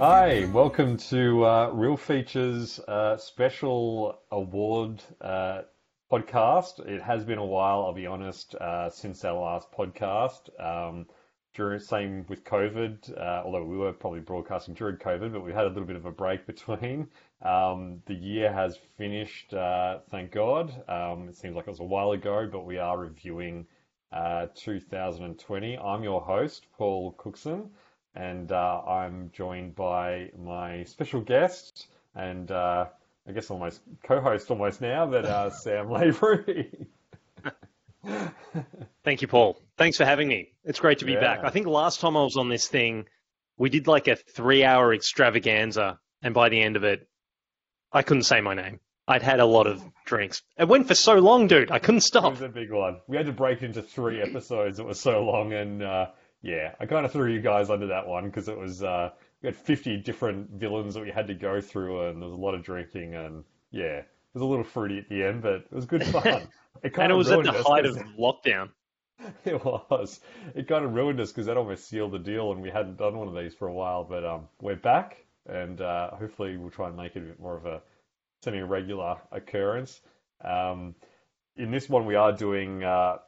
Hi, welcome to uh, Real Features uh, special award uh, podcast. It has been a while, I'll be honest, uh, since our last podcast. Um, during same with COVID, uh, although we were probably broadcasting during COVID, but we had a little bit of a break between. Um, the year has finished, uh, thank God. Um, it seems like it was a while ago, but we are reviewing uh, 2020. I'm your host, Paul Cookson and uh, I'm joined by my special guest and uh, I guess almost co-host almost now, but uh, Sam Lavery. Thank you, Paul. Thanks for having me. It's great to be Yeah. back. I think last time I was on this thing, we did like a three hour extravaganza, and by the end of it, I couldn't say my name. I'd had a lot of drinks. It went for so long, dude. I couldn't stop. It was a big one. We had to break into three episodes. It was so long, and uh, yeah, I kind of threw you guys under that one because it was uh, we had 50 different villains that we had to go through, and there was a lot of drinking, and yeah, it was a little fruity at the end, but it was good fun. It kind And it was at the height of lockdown. It was. It kind of ruined us because that almost sealed the deal, and we hadn't done one of these for a while. But um, we're back, and uh, hopefully we'll try and make it a bit more of a semi-regular occurrence. Um, in this one, we are doing uh,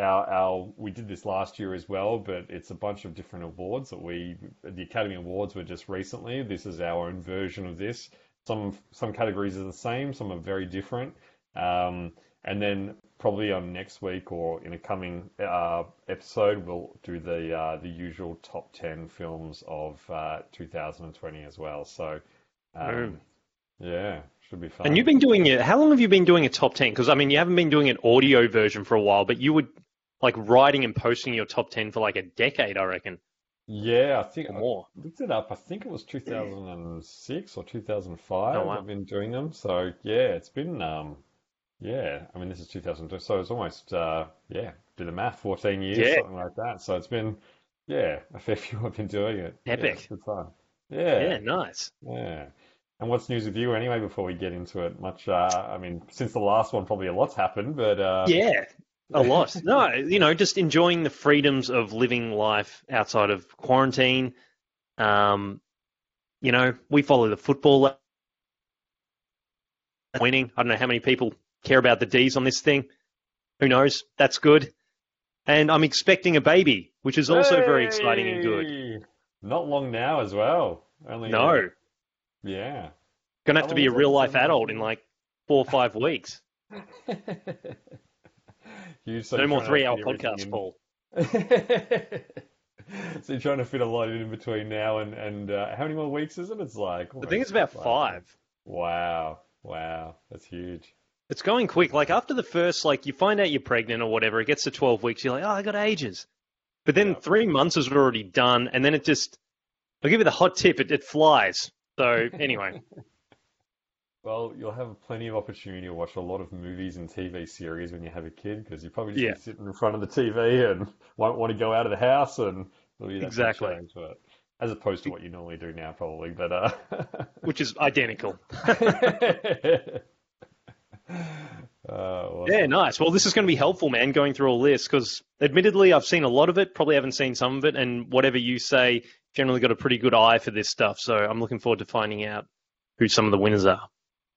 our our. We did this last year as well, but it's a bunch of different awards that we. The Academy Awards were just recently. This is our own version of this. Some some categories are the same, some are very different. Um, and then probably on next week or in a coming uh, episode, we'll do the uh, the usual top ten films of uh, 2020 as well. So, um, yeah, should be fun. And you've been doing it. How long have you been doing a top 10? Because, I mean, you haven't been doing an audio version for a while, but you would like writing and posting your top 10 for like a decade, I reckon, yeah, I think or I more. looked it up. I think it was 2006 or 2005. Oh, wow. I've been doing them. So yeah, it's been um, yeah. I mean, this is 2002, so it's almost uh, yeah. Do the math, 14 years, Yeah. something like that. So it's been yeah, a fair few. I've been doing it. Yeah, Epic. it's good fun. Yeah, Yeah, nice. yeah. And what's news with you anyway? Before we get into it, much. Uh, I mean, since the last one, probably a lot's happened, but uh, Yeah, a lot. No, you know, just enjoying the freedoms of living life outside of quarantine. Um, you know, we follow the football winning. I don't know how many people care about the D's on this thing. Who knows? That's good. And I'm expecting a baby, which is also very exciting and good. Not long now as well. Only No, Yeah. gonna have to be a real life adult in like four or five weeks. You, no more three hour fit podcasts, in. Paul. so you're trying to fit a lot in between now and and uh, how many more weeks is it? It's like I think it's about like- five. Wow, wow, that's huge. It's going quick. Like after the first, like you find out you're pregnant or whatever, it gets to 12 weeks. You're like, oh, I got ages. But then Yeah. three months is already done, and then it just, I'll give you the hot tip, it, it flies. So anyway, Well, you'll have plenty of opportunity to watch a lot of movies and TV series when you have a kid because you probably just Yeah. be sitting in front of the TV and won't want to go out of the house and it'll be that Exactly. change, but- as opposed to what you normally do now, probably. But uh, which is identical. Uh, Yeah, nice. Well, this is going to be helpful, man, going through all this because admittedly, I've seen a lot of it, probably haven't seen some of it, and whatever you say, generally got a pretty good eye for this stuff. So I'm looking forward to finding out who some of the winners are.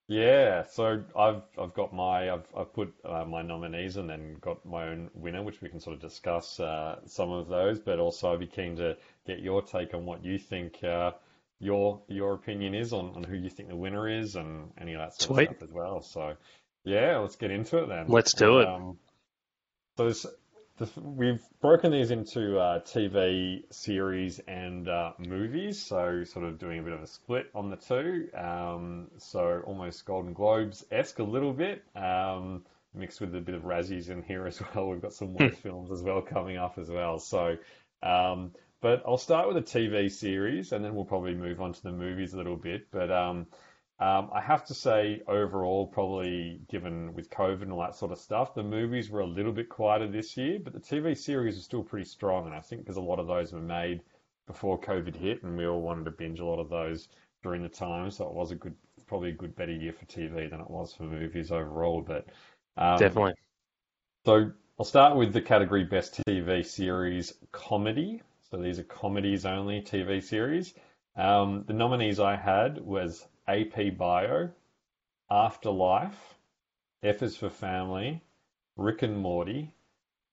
Yeah, so I've I've got my I've I've put uh, my nominees and then got my own winner, which we can sort of discuss uh, some of those, but also I'd be keen to get your take on what you think uh, your your opinion is on, on who you think the winner is and any of that sort Sweet. of stuff as well. So yeah, let's get into it then. Let's do it. Um, so this, the, we've broken these into uh, TV series and uh, movies, so sort of doing a bit of a split on the two. Um, so almost Golden Globes esque a little bit. Um, mixed with a bit of Razzies in here as well. We've got some worse films as well coming up as well. So, um, but I'll start with a TV series, and then we'll probably move on to the movies a little bit. But um, I have to say, overall, probably given with COVID and all that sort of stuff, the movies were a little bit quieter this year, but the TV series are still pretty strong. And I think because a lot of those were made before COVID hit, and we all wanted to binge a lot of those during the time, so it was a good, probably a good better year for TV than it was for movies overall. But um, Definitely. So I'll start with the category Best TV Series Comedy. So these are comedies only TV series. Um, the nominees I had was AP Bio, Afterlife, F is for Family, Rick and Morty,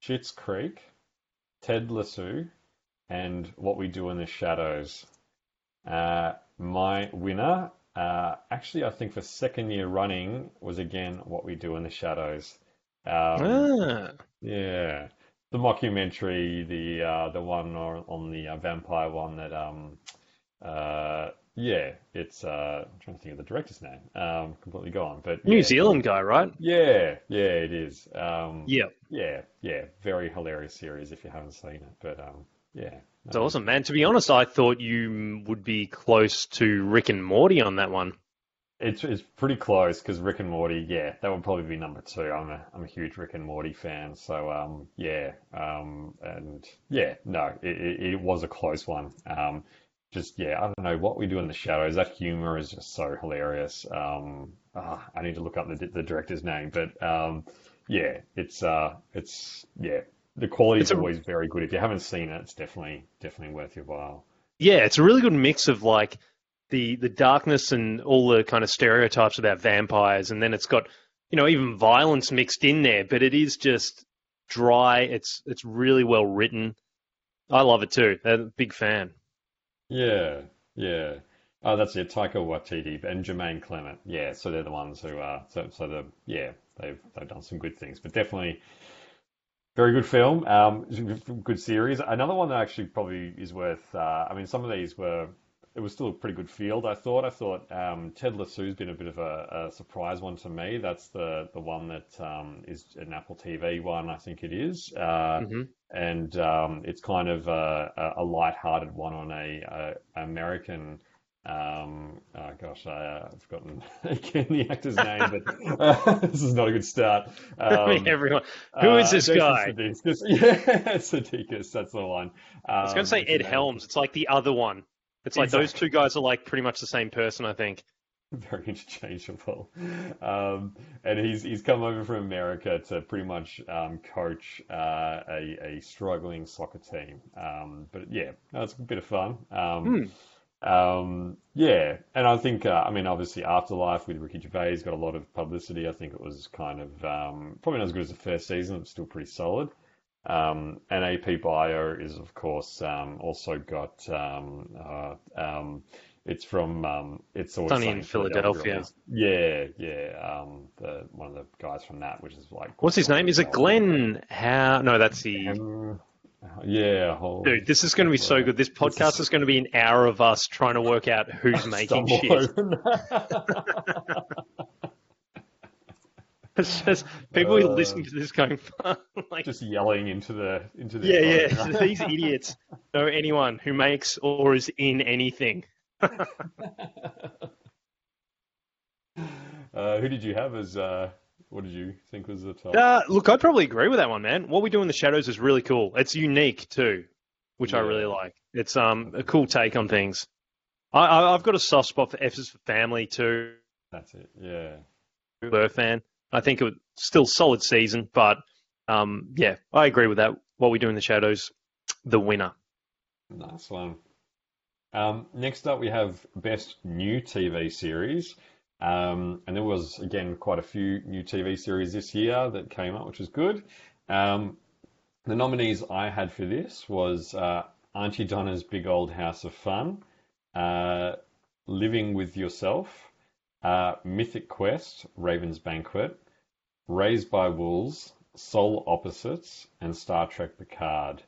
Schitt's Creek, Ted Lasso, and What We Do in the Shadows. Uh, my winner, uh, actually, I think for second year running, was again What We Do in the Shadows. Um, Ah, yeah, the mockumentary, the uh, the one on, on the uh, vampire one that um uh yeah, it's uh I'm trying to think of the director's name. Um, completely gone, but New yeah. Zealand guy, right? Yeah, yeah, it is. Um, Yeah. yeah, yeah, very hilarious series if you haven't seen it. But um, yeah, It's awesome, man. To be honest, I thought you would be close to Rick and Morty on that one. It's it's pretty close because Rick and Morty, yeah, that would probably be number two. I'm a I'm a huge Rick and Morty fan, so um, yeah, um, and yeah, no, it, it, it was a close one. Um, just yeah, I don't know what we do in the shadows. That humor is just so hilarious. Um, ah, I need to look up the the director's name, but um, yeah, it's uh, it's yeah, the quality is always very good. If you haven't seen it, it's definitely definitely worth your while. Yeah, it's a really good mix of like the the darkness and all the kind of stereotypes about vampires, and then it's got you know even violence mixed in there, but it is just dry. It's it's really well written. I love it too. I'm a big fan. Yeah, yeah. Oh, that's it. Taika Waititi and Jermaine Clement. Yeah, so they're the ones who are. So, so the yeah, they've they've done some good things, but definitely very good film. Um, good series. Another one that actually probably is worth. Uh, I mean, some of these were. It was still a pretty good field. I thought. I thought um, Ted Lasso's been a bit of a, a surprise one to me. That's the the one that um, is an Apple TV one. I think it is. Uh, Mhm. and um, it's kind of a, a, light-hearted one on a, a American. Um, oh gosh, I, uh, I've forgotten again the actor's name, but uh, this is not a good start. I mean, Um, everyone, who is uh, this Jason guy? Sudeikis. Yeah, Sudeikis, that's the one. I was going to say Um, Ed Helms. It's like the other one. It's like those two guys are like pretty much the same person, I think. very interchangeable. Um, and he's he's come over from America to pretty much um, coach uh, a a struggling soccer team. Um, but yeah, no, it's a bit of fun. Um, um, yeah, and I think uh, I mean obviously Afterlife with Ricky Gervais got a lot of publicity. I think it was kind of um, probably not as good as the first season. It's still pretty solid. Um, and AP Bio is of course um, also got um, uh, um, it's from um, it's always Sunny in Philadelphia. Yeah, yeah. Um, the one of the guys from that, which is like What's his name? Is it Glenn? How? No, that's the Um, yeah, dude. This is going to be so good. This podcast is going to be an hour of us trying to work out who's making shit. It's just people who Uh, listen to this going like, Just yelling into the into the yeah, yeah. These idiots know anyone who makes or is in anything. Uh, who did you have as? Uh, what did you think was the top? Uh, look, I'd probably agree with that one, man. What we do in the shadows is really cool. It's unique too, which I really like. It's um a cool take on things. I, I I've got a soft spot for F's for Family too. That's it. Yeah. Burr fan. I think it was still solid season, but um yeah, I agree with that. What we do in the shadows, the winner. Nice one. Um, next up, we have best new TV series, um, and there was again quite a few new TV series this year that came up, which was good. Um, the nominees I had for this was uh, Aunty Donna's Big Old House of Fun, uh, Living with Yourself, uh, Mythic Quest, Raven's Banquet, Raised by Wolves, Solar Opposites, and Star Trek Picard.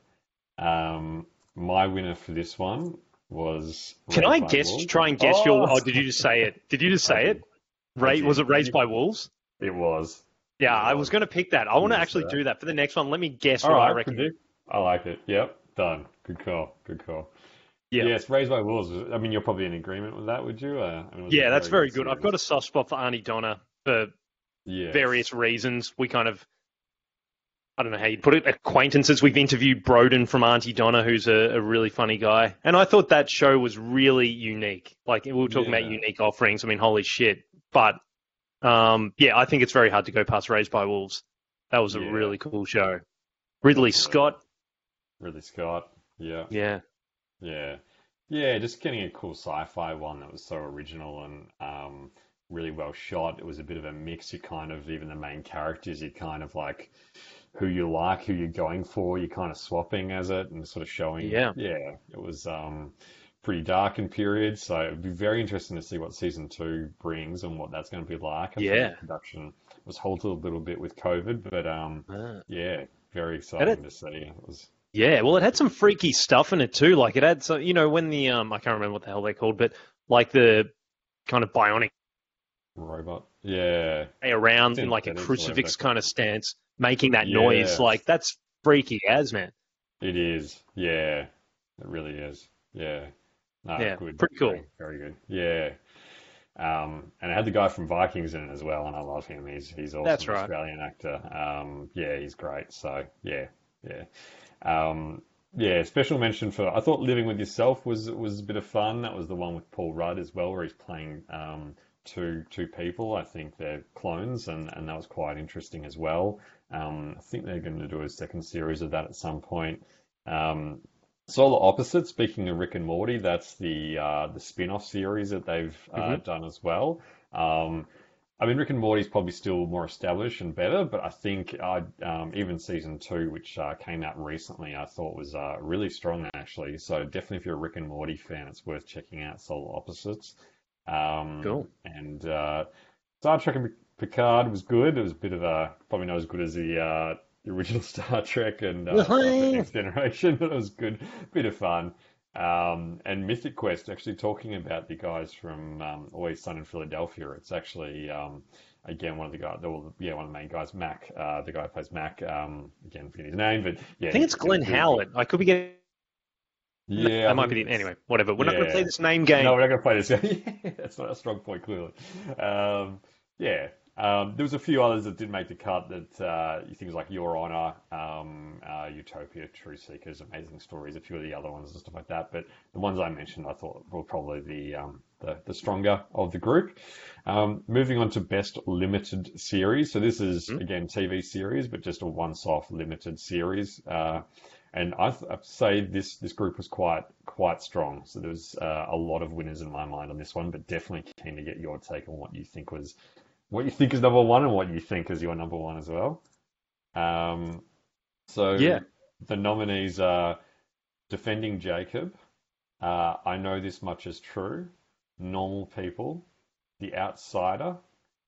Um, my winner for this one was. Can Raised I by guess? Wolves. Try and guess your. Oh, Oh, did you just say it? Did you just say it? Ra- was it raised by wolves? It was. Yeah, I was going to pick that. I want to actually sir. do that for the next one. Let me guess All what right, I reckon. I like it. Yep, done. Good call. Good call. Yeah. Yes, Raised by Wolves. I mean, you're probably in agreement with that, would you? Uh, I mean, it was a Yeah, that's very good. I've got a soft spot for Aunty Donna for Yes. various reasons. We kind of, I don't know how you'd put it, acquaintances. We've interviewed Broden from Aunty Donna, who's a, a really funny guy. And I thought that show was really unique. Like, we were talking about unique offerings. I mean, holy shit. But, um, yeah, I think it's very hard to go past Raised by Wolves. That was a Yeah. really cool show. Ridley Scott, Ridley Scott. Yeah. yeah. Yeah. Yeah, just getting a cool sci-fi one that was so original and um, really well shot. It was a bit of a mix. You kind of, even the main characters, you kind of like who you like, who you're going for. You're kind of swapping as it and sort of showing. Yeah. Yeah. It was um, pretty dark in period. So it'd be very interesting to see what season two brings and what that's going to be like. I think Yeah. the production was halted a little bit with COVID, but um, Ah. yeah, very exciting it- to see. It was. Yeah, well, it had some freaky stuff in it too. Like it had some, you know, when the um, I can't remember what the hell they're called, but like the kind of bionic Robot. Yeah. around in like a crucifix kind of stance, making that noise. Like that's freaky as man. It is. Yeah. It really is. Yeah. No, Yeah, good. pretty cool. Very, very good. Yeah. Um, and it had the guy from Vikings in it as well, and I love him. He's he's awesome. That's right. Australian actor. Um, yeah, he's great. So yeah, yeah. Um, yeah, special mention for I thought Living with Yourself was was a bit of fun. That was the one with Paul Rudd as well, where he's playing um, two two people. I think they're clones, and and that was quite interesting as well. Um, I think they're going to do a second series of that at some point. Um, Solar Opposite, speaking of Rick and Morty, that's the uh, the spin-off series that they've uh, Mhm. done as well. Um, I mean, Rick and Morty's probably still more established and better, but I think uh, um, even season two, which uh, came out recently, I thought was uh, really strong actually. So definitely, if you're a Rick and Morty fan, it's worth checking out Solar Opposites. Um, Cool. And uh, Star Trek and Picard was good. It was a bit of a probably not as good as the uh, the original Star Trek and uh, Next Generation, but it was good, bit of fun. Um, and Mythic Quest, actually talking about the guys from um, Always Sunny in Philadelphia. It's actually um, again one of the guys, well, yeah, one of the main guys, Mac, uh, the guy who plays Mac. Um, again, forget his name, but yeah, I think it's Glenn Howerton. I could be getting. Yeah, that I might be the, anyway. Whatever. We're not going to play this name game. No, we're not going to play this game. That's not a strong point, clearly. Um, yeah. Um, there was a few others that did make the cut that uh, things like Your Honor, um, uh, Utopia, Truth Seekers, Amazing Stories, a few of the other ones and stuff like that. But the ones I mentioned, I thought were probably the um, the, the stronger of the group. Um, moving on to Best Limited Series. So this is again TV series, but just a once-off limited series. Uh, and I th- I'd say this this group was quite quite strong. So there was uh, a lot of winners in my mind on this one, but definitely keen to get your take on what you think was what you think is number one and what you think is your number one as well. Um, so Yeah. the nominees are Defending Jacob, uh, I Know This Much Is True, Normal People, The Outsider,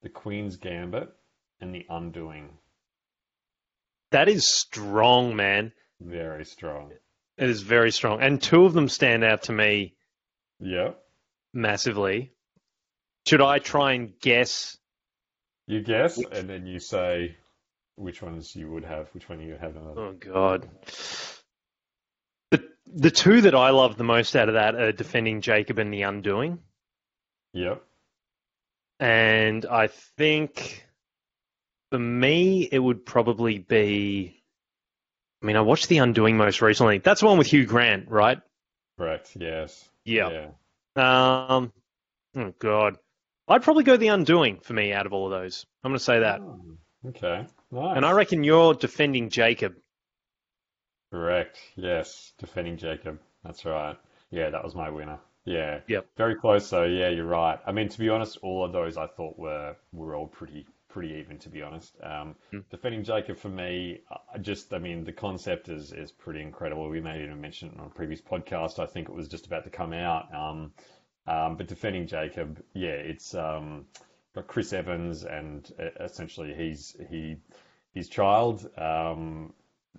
The Queen's Gambit, and The Undoing. That is strong, man. Very strong. It is very strong, and two of them stand out to me Yeah. massively. Should I try and guess? You guess, and then you say which ones you would have, which one you would have. Another. Oh God. The the two that I love the most out of that are defending Jacob and the Undoing, Yep. and I think for me it would probably be. I mean, I watched the Undoing most recently. That's the one with Hugh Grant, right? Correct. Yes. Yeah. Yeah. Um. Oh God. I'd probably go the Undoing for me out of all of those. I'm going to say that, Oh, okay. Nice. and I reckon you're defending Jacob. Correct. Yes. Defending Jacob. That's right. Yeah, that was my winner. Yeah. Yep. Very close though. Yeah, you're right. I mean, to be honest, all of those I thought were were all pretty pretty even. To be honest, um, Hmm. defending Jacob for me, I just I mean, the concept is is pretty incredible. We may even mention it on a previous podcast. I think it was just about to come out. Um, um, but defending Jacob, yeah, it's um, got Chris Evans and uh, essentially he's he his child um,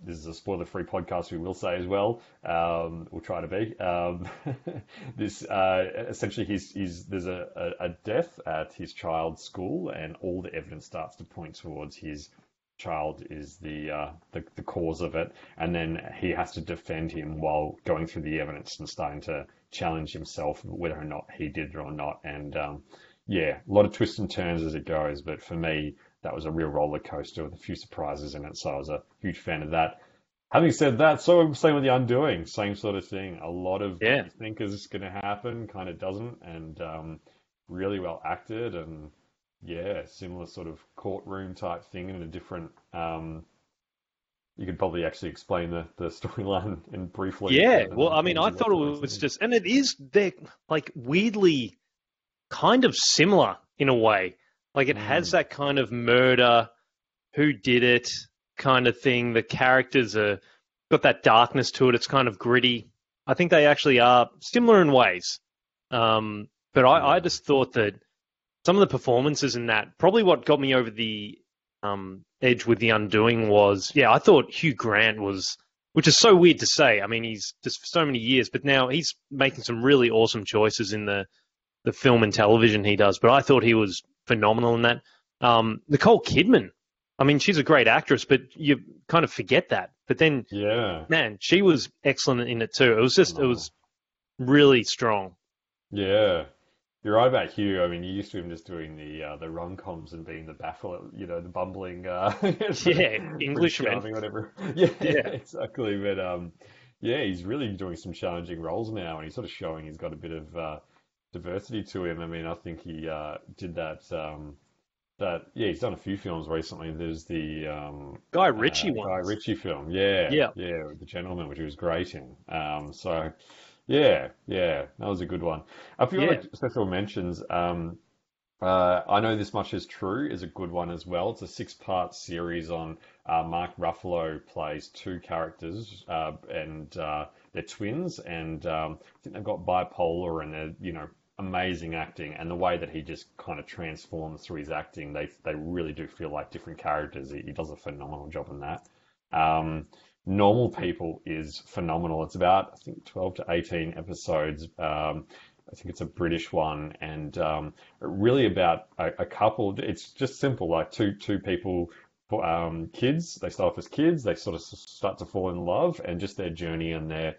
this is a spoiler-free podcast. We will say as well. Um, we'll try to be. Um, this uh, essentially, he's, he's there's a, a, a death at his child's school, and all the evidence starts to point towards his child is the, uh, the the cause of it, and then he has to defend him while going through the evidence and starting to challenge himself whether or not he did it or not. And um, yeah, a lot of twists and turns as it goes, but for me, that was a real roller coaster with a few surprises in it. So I was a huge fan of that. Having said that, so same with the Undoing, same sort of thing. A lot of Yeah. you think is going to happen kind of doesn't, and um, really well acted, and yeah, similar sort of courtroom type thing in a different. Um, you could probably actually explain the, the storyline in briefly. Yeah, well, I mean, I thought it was just, and it is, they're like weirdly kind of similar in a way. Like it has Mm. that kind of murder, who did it kind of thing. The characters are got that darkness to it. It's kind of gritty. I think they actually are similar in ways. Um, but I, I just thought that some of the performances in that, probably what got me over the um, edge with the Undoing was, yeah, I thought Hugh Grant was, which is so weird to say. I mean, he's just for so many years, but now he's making some really awesome choices in the the film and television he does. But I thought he was phenomenal in that. Um, Nicole Kidman, I mean, she's a great actress, but you kind of forget that. But then, Yeah, man, she was excellent in it too. It was just, it was really strong. yeah. You're right about Hugh. I mean, you used to him just doing the uh, the rom coms and being the baffle, you know, the bumbling, uh, Yeah, Englishman. Whatever. Yeah, Yeah. exactly. But um, yeah, he's really doing some challenging roles now, and he's sort of showing he's got a bit of uh, diversity to him. I mean, I think he uh, did that. Um, that yeah, he's done a few films recently. There's the um, Guy Ritchie uh, one. Guy Ritchie film. Yeah, Yeah. yeah, the gentleman, which he was great in. Um, so yeah, yeah, that was a good one. A few Yeah. other special mentions. Um, uh, I know this much is true is a good one as well. It's a six-part series on uh, Mark Ruffalo plays two characters, uh, and uh, they're twins, and um, I think they've got bipolar, and they're you know amazing acting, and the way that he just kind of transforms through his acting, they they really do feel like different characters. He, he does a phenomenal job in that. Um, Normal People is phenomenal. It's about I think 12 to 18 episodes. Um, I think it's a British one, and um, really about a, a couple. It's just simple, like two two people, um, kids. They start off as kids. They sort of start to fall in love, and just their journey and their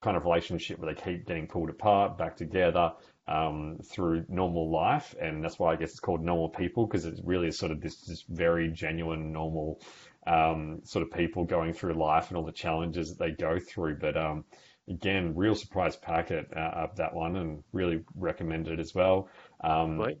kind of relationship where they keep getting pulled apart, back together um, through normal life, and that's why I guess it's called Normal People because it really is sort of this this very genuine, normal um, sort of people going through life and all the challenges that they go through. But um, again, real surprise packet uh, of that one, and really recommend it as well. Um, Right.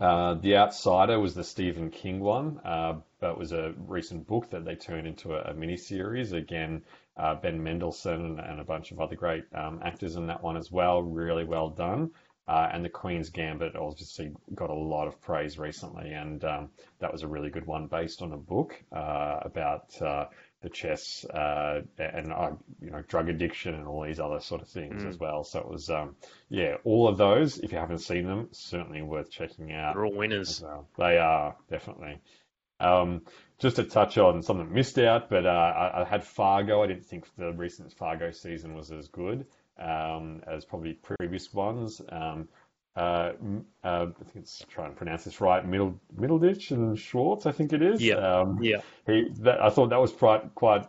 uh, the Outsider was the Stephen King one, uh, but was a recent book that they turned into a, a mini series. Again, uh, Ben Mendelsohn and a bunch of other great um, actors in that one as well. Really well done. Uh, and the Queen's Gambit obviously got a lot of praise recently, and um, that was a really good one based on a book uh, about uh, the chess uh, and uh, you know drug addiction and all these other sort of things as well. So it was um, yeah, all of those. If you haven't seen them, certainly worth checking out. They're all winners. well. They are definitely. Um, just to touch on something missed out, but uh, I, I had Fargo. I didn't think the recent Fargo season was as good as probably previous ones. Um, uh, uh, I think it's trying to pronounce this right. Middle Middleditch and Schwartz, I think it is. Yeah. Um, Yeah. he, that, I thought that was quite quite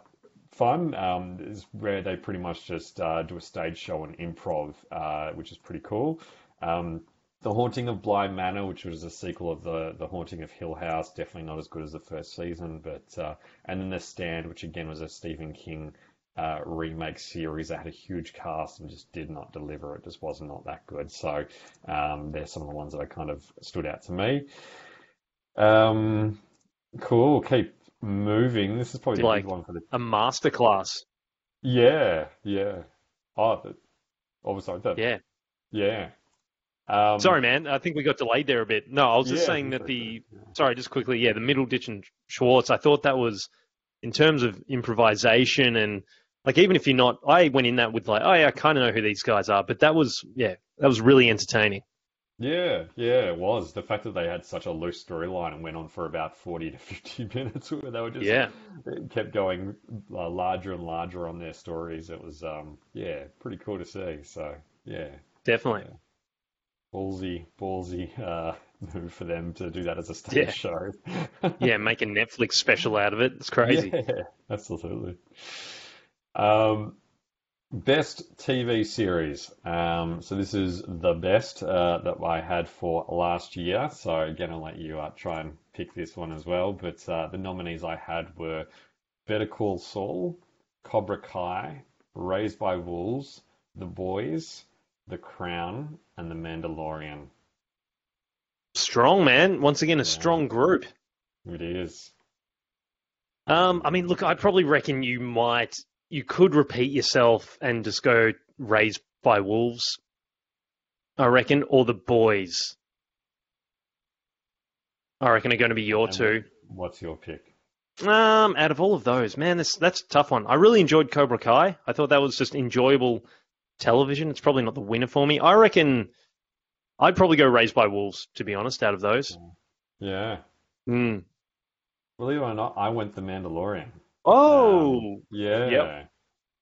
fun. Um, is where they pretty much just uh, do a stage show and improv, uh, which is pretty cool. Um, the Haunting of Bly Manor, which was a sequel of the The Haunting of Hill House, definitely not as good as the first season. But uh, and then The Stand, which again was a Stephen King uh, remake series that had a huge cast and just did not deliver. It just was not that good. So um, they're some of the ones that I kind of stood out to me. Um, cool. Keep moving. This is probably a Like- big one for the A masterclass. yeah, yeah. Oh, the, oh, sorry. Yeah. yeah. Um, Sorry, man. I think we got delayed there a bit. No, I was just Yeah, saying that the okay. sorry, just quickly, yeah, the Middleditch and Schwartz. I thought that was in terms of improvisation and like even if you're not, I went in that with like, oh yeah, I kind of know who these guys are, but that was yeah, that was really entertaining. Yeah, yeah, it was. The fact that they had such a loose storyline and went on for about 40 to 50 minutes where they were just Yeah. kept going uh, larger and larger on their stories. It was, um, yeah, pretty cool to see. So, yeah, Definitely. ballsy, ballsy uh, move for them to do that as a stage Yeah. show. Yeah, make a Netflix special out of it. It's crazy. Yeah, absolutely. Um, best TV series. Um, so this is the best uh, that I had for last year. So again, I'll let you uh, try and pick this one as well. But uh, the nominees I had were Better Call Saul, Cobra Kai, Raised by Wolves, The Boys, The Crown, and The Mandalorian. Strong, man. Once again, a Yeah. strong group. It is. Um, I mean, look, I probably reckon you might, you could repeat yourself and just go raised by wolves. I reckon, or the boys. I reckon are going to be your And two. What's your pick? Um, out of all of those, man, this that's a tough one. I really enjoyed Cobra Kai. I thought that was just enjoyable television. It's probably not the winner for me. I reckon I'd probably go Raised by Wolves, to be honest, out of those. Yeah. Mm. Believe it or not, I went The Mandalorian. Oh, Yeah.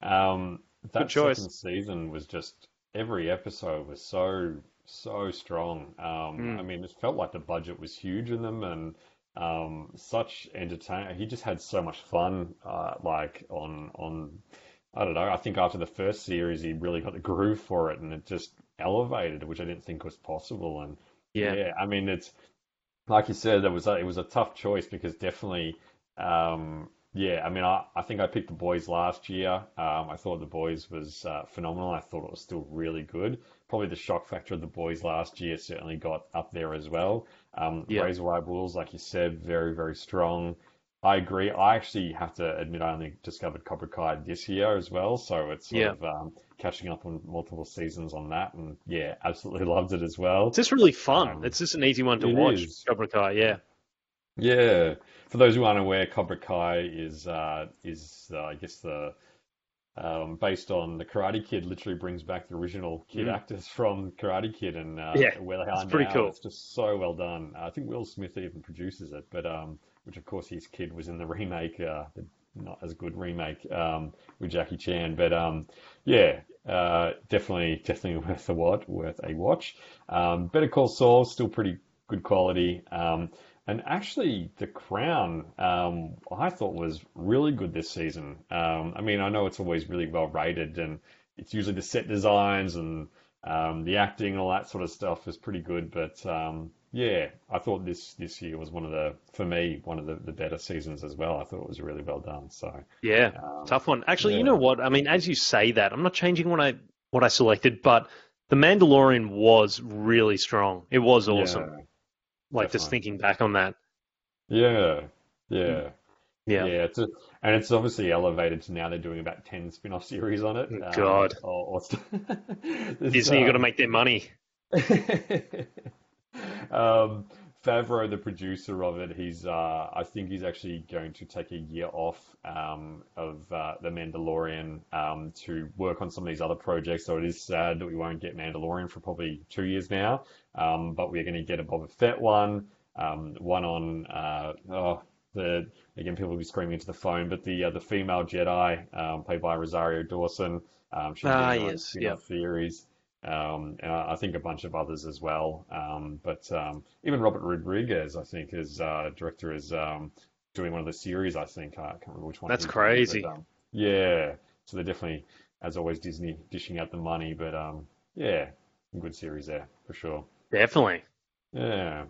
Um, that Good choice. second season was just every episode was so so strong. Um, Mm. I mean, it felt like the budget was huge in them, and um, such entertain. He just had so much fun. Uh, like on on, I don't know. I think after the first series, he really got the groove for it, and it just elevated, which I didn't think was possible. And yeah. yeah, I mean, it's like you said, it was a, it was a tough choice because definitely, um, yeah. I mean, I, I think I picked the boys last year. Um, I thought the boys was uh, phenomenal. I thought it was still really good. Probably the shock factor of the boys last year certainly got up there as well. Um, Yeah. Raised by Wolves, like you said, very very strong. I agree. I actually have to admit I only discovered Cobra Kai this year as well, so it's sort Yeah. of um, catching up on multiple seasons on that, and yeah, absolutely loved it as well. It's just really fun. Um, it's just an easy one to watch. is. Cobra Kai, yeah. Yeah, for those who aren't aware, Cobra Kai is uh, is uh, I guess the um, based on the Karate Kid. Literally brings back the original kid Mm. actors from Karate Kid and uh, Yeah, where they it's are pretty now. cool. It's just so well done. I think Will Smith even produces it, but um, which of course his kid was in the remake, uh, the not as good remake um, with Jackie Chan. But um, yeah, uh, definitely definitely worth a watch. Worth a watch. Um, Better Call Saul still pretty good quality. Um, and actually, The Crown, um, I thought was really good this season. Um, I mean, I know it's always really well rated, and it's usually the set designs and um, the acting and all that sort of stuff is pretty good. But um, yeah, I thought this this year was one of the, for me, one of the, the better seasons as well. I thought it was really well done. So Yeah. um, Tough one. Actually, you know what? I mean, as you say that, I'm not changing what I what I selected, but The Mandalorian was really strong. It was awesome. yeah, like just thinking back on that. yeah, yeah. Yeah. Yeah, it's a, and it's obviously elevated to now they're doing about 10 spin-off series on it. Oh, God. or, or Disney, you got to um, make their money. um, Favreau, the producer of it, he's uh, I think he's actually going to take a year off um, of uh, the Mandalorian um, to work on some of these other projects. So it is sad that we won't get Mandalorian for probably two years now. Um, but we're going to get a Boba Fett one, um, one on uh, oh, the again people will be screaming into the phone, but the uh, the female Jedi um, played by Rosario Dawson. Um, she's Ah, yes, spin-off series. Um, and I I think a bunch of others as well. Um, but um, even Robert Rodriguez, I think, is uh, director is um, doing one of the series. I think I can't remember which one. That's crazy. But, yeah, so they're definitely, as always, Disney dishing out the money. But um, yeah, good series there for sure. Definitely. Yeah.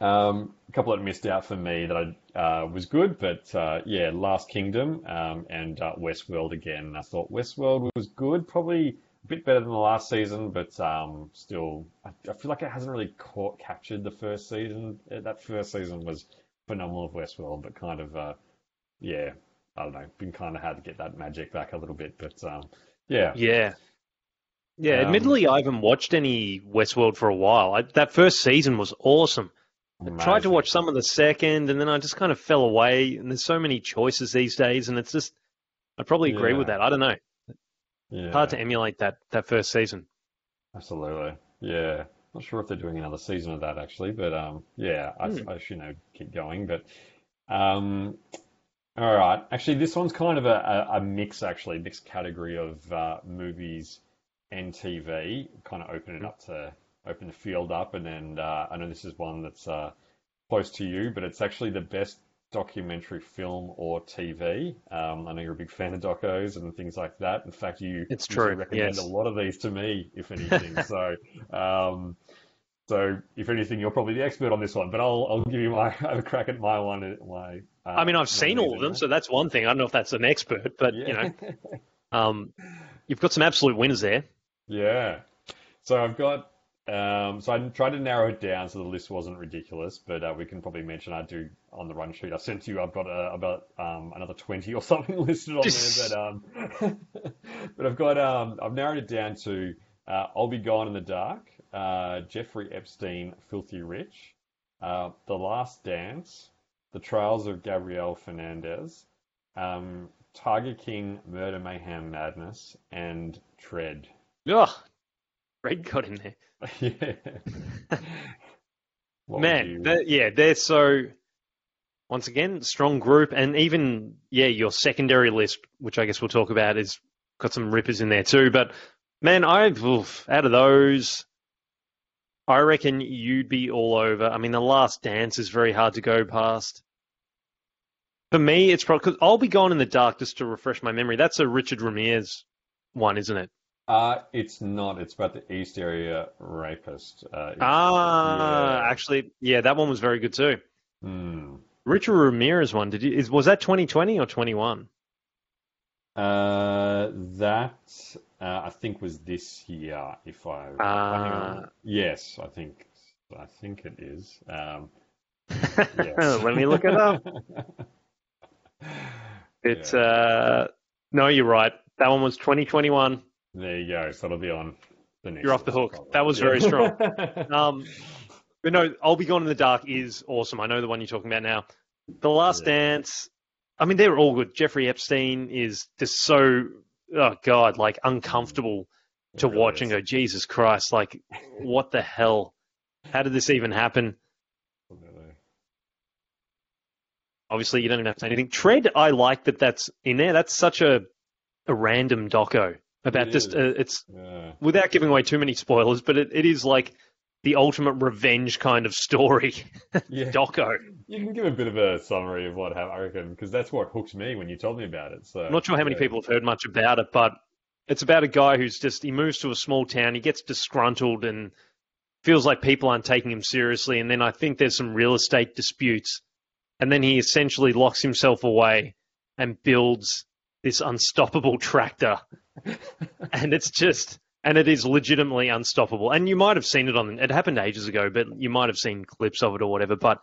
Um, a couple that missed out for me that I uh, was good, but uh, yeah, Last Kingdom um, and uh, Westworld again. I thought Westworld was good, probably a bit better than the last season, but um, still, I, I feel like it hasn't really caught captured the first season. Uh, That first season was phenomenal of Westworld, but kind of, uh, yeah, I don't know, been kind of hard to get that magic back a little bit, but um, yeah, Yeah. Yeah, Um, admittedly, I haven't watched any Westworld for a while. I, that first season was awesome. I tried to watch some of the second, and then I just kind of fell away. And there's so many choices these days, and it's just, I probably agree with that. I don't know. Yeah. Hard to emulate that that first season. Absolutely. Yeah. Not sure if they're doing another season of that actually, but um, yeah, I, Hmm. I they would keep going. But um, all right, actually, this one's kind of a, a, a mix actually, mixed category of uh, movies and TV. Kind of open it up to open the field up, and then uh, I know this is one that's uh, close to you, but it's actually the best documentary film or TV. Um, I know you're a big fan of docos and things like that. In fact, you It's true, recommend yes. a lot of these to me, if anything. so, um, so if anything, you're probably the expert on this one. But I'll I'll give you my have a crack at my one. My uh, I mean, I've seen all of them, so that's one thing. I don't know if that's an expert, but you know, um, you've got some absolute winners there. Yeah. So I've got. Um, so I tried to narrow it down so the list wasn't ridiculous, but uh, we can probably mention I do on the run sheet I sent you. I've got uh, about um, another twenty or something listed on there, but um, but I've got um, I've narrowed it down to uh, I'll be gone in the dark, uh, Jeffrey Epstein, Filthy Rich, uh, The Last Dance, The Trials of Gabriel Fernandez, um, Tiger King, Murder, Mayhem, Madness, and Tread. Ugh, Red got in there. yeah. Man, yeah, they're so. Once again, strong group, and even yeah, your secondary list, which I guess we'll talk about, is got some rippers in there too. But man, I've oof, out of those, I reckon you'd be all over. I mean, the Last Dance is very hard to go past. For me, it's probably because I'll be gone in the dark just to refresh my memory. That's a Richard Ramirez one, isn't it? Uh, it's not. It's about the East Area Rapist. Uh, Ah, yeah. actually, yeah, that one was very good too. Hmm. Richard Ramirez one. Did you? Is was that 2020 or 21? Uh, that uh, I think was this year. If I, hang on. Ah. yes, I think I think it is. Um, yes. Let me look it up. It's uh, no, you're right. That one was 2021. There you go. So it'll be on the next. You're off the hook. probably. That was very strong. Um, but no, I'll be gone in the dark is awesome. I know the one you're talking about now. The Last Yeah. Dance. I mean, they're all good. Jeffrey Epstein is just so, oh god, like uncomfortable to It really watch and go, Jesus Christ, like what the hell? How did this even happen? Obviously, you don't even have to say anything. Tread, I like that that's in there. That's such a a random doco about It just uh, it's Yeah. without giving away too many spoilers, but it, it is like the ultimate revenge kind of story Yeah. doco. You can give a bit of a summary of what happened, I reckon, because that's what hooked me when you told me about it. So I'm not sure how many yeah. people have heard much about it, but it's about a guy who's just he moves to a small town, he gets disgruntled and feels like people aren't taking him seriously, and then I think there's some real estate disputes, and then he essentially locks himself away and builds this unstoppable tractor, and it's just. And it is legitimately unstoppable. And you might have seen it on. It happened ages ago, but you might have seen clips of it or whatever. But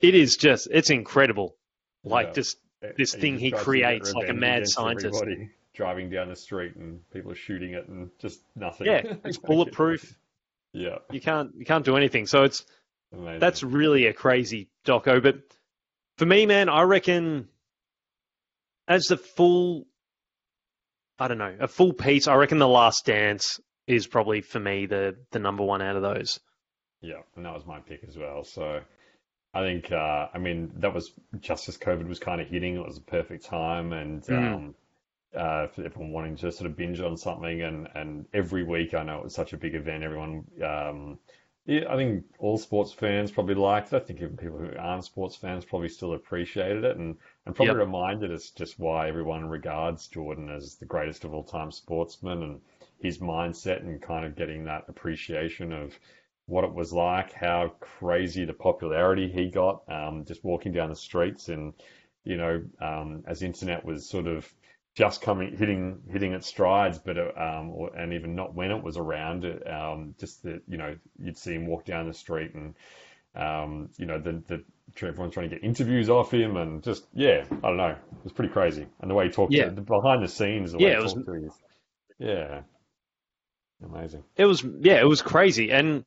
it is just. It's incredible. Like Yeah. just this he thing he tries to get creates like a mad scientist. everybody driving down the street and people are shooting it and just nothing. Yeah, it's bulletproof. yeah, You can't you can't do anything. So it's amazing. that's really a crazy doco. But for me, man, I reckon as the full, I don't know, a full piece. I reckon the Last Dance is probably for me the the number one out of those. yeah, and that was my pick as well. So I think, uh, I mean, that was just as COVID was kind of hitting. It was a perfect time, and Mhm. um, uh, for everyone wanting to sort of binge on something, and and every week I know it was such a big event. Everyone, um, yeah, I think all sports fans probably liked it. I think even people who aren't sports fans probably still appreciated it, and and probably Yep. reminded us just why everyone regards Jordan as the greatest of all time sportsman, and his mindset, and kind of getting that appreciation of what it was like, how crazy the popularity he got, um, just walking down the streets, and you know, um, as internet was sort of just coming, hitting, hitting its strides, but uh, um, or, and even not when it was around, um, just that you know, you'd see him walk down the street, and um, you know, the the everyone's trying to get interviews off him, and just yeah, I don't know, it was pretty crazy, and the way he talked, Yeah. to, the behind the scenes, the Yeah, way it he was- to his, yeah, amazing. It was yeah, it was crazy. And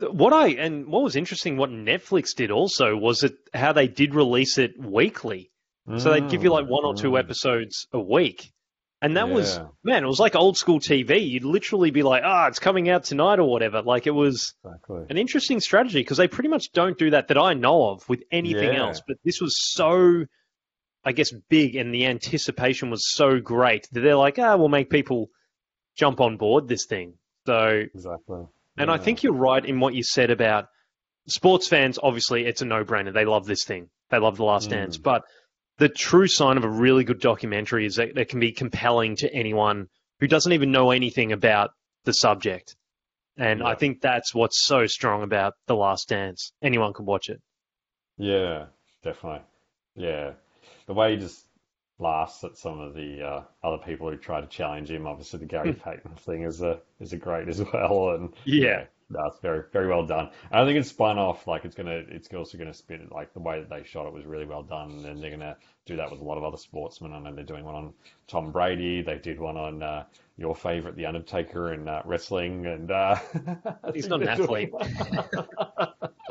what I and what was interesting, what Netflix did also was it how they did release it weekly. So they'd give you like one or two Mm. episodes a week, And that was man, it was like old school TV. You'd literally be like, "Ah, it's coming out tonight" or whatever. Like it was Exactly. an interesting strategy because they pretty much don't do that that I know of with anything Yeah. else. But this was so, I guess, big, and the anticipation was so great that they're like, "Ah, we'll make people jump on board this thing." So Exactly. and I think you're right in what you said about sports fans. Obviously, it's a no-brainer. They love this thing. They love The Last Mm. Dance. But the true sign of a really good documentary is that it can be compelling to anyone who doesn't even know anything about the subject. And I think that's what's so strong about The Last Dance. Anyone can watch it. Yeah, definitely. Yeah. The way he just laughs at some of the uh, other people who try to challenge him. Obviously, the Gary Payton thing is a is a great as well, and Yeah. That's very very well done. And I think it's spun off like it's gonna it's also gonna spin it like the way that they shot it was really well done, and then they're gonna do that with a lot of other sportsmen. I know they're doing one on Tom Brady. They did one on uh, your favorite, The Undertaker, in uh, wrestling, and uh, He's not an they're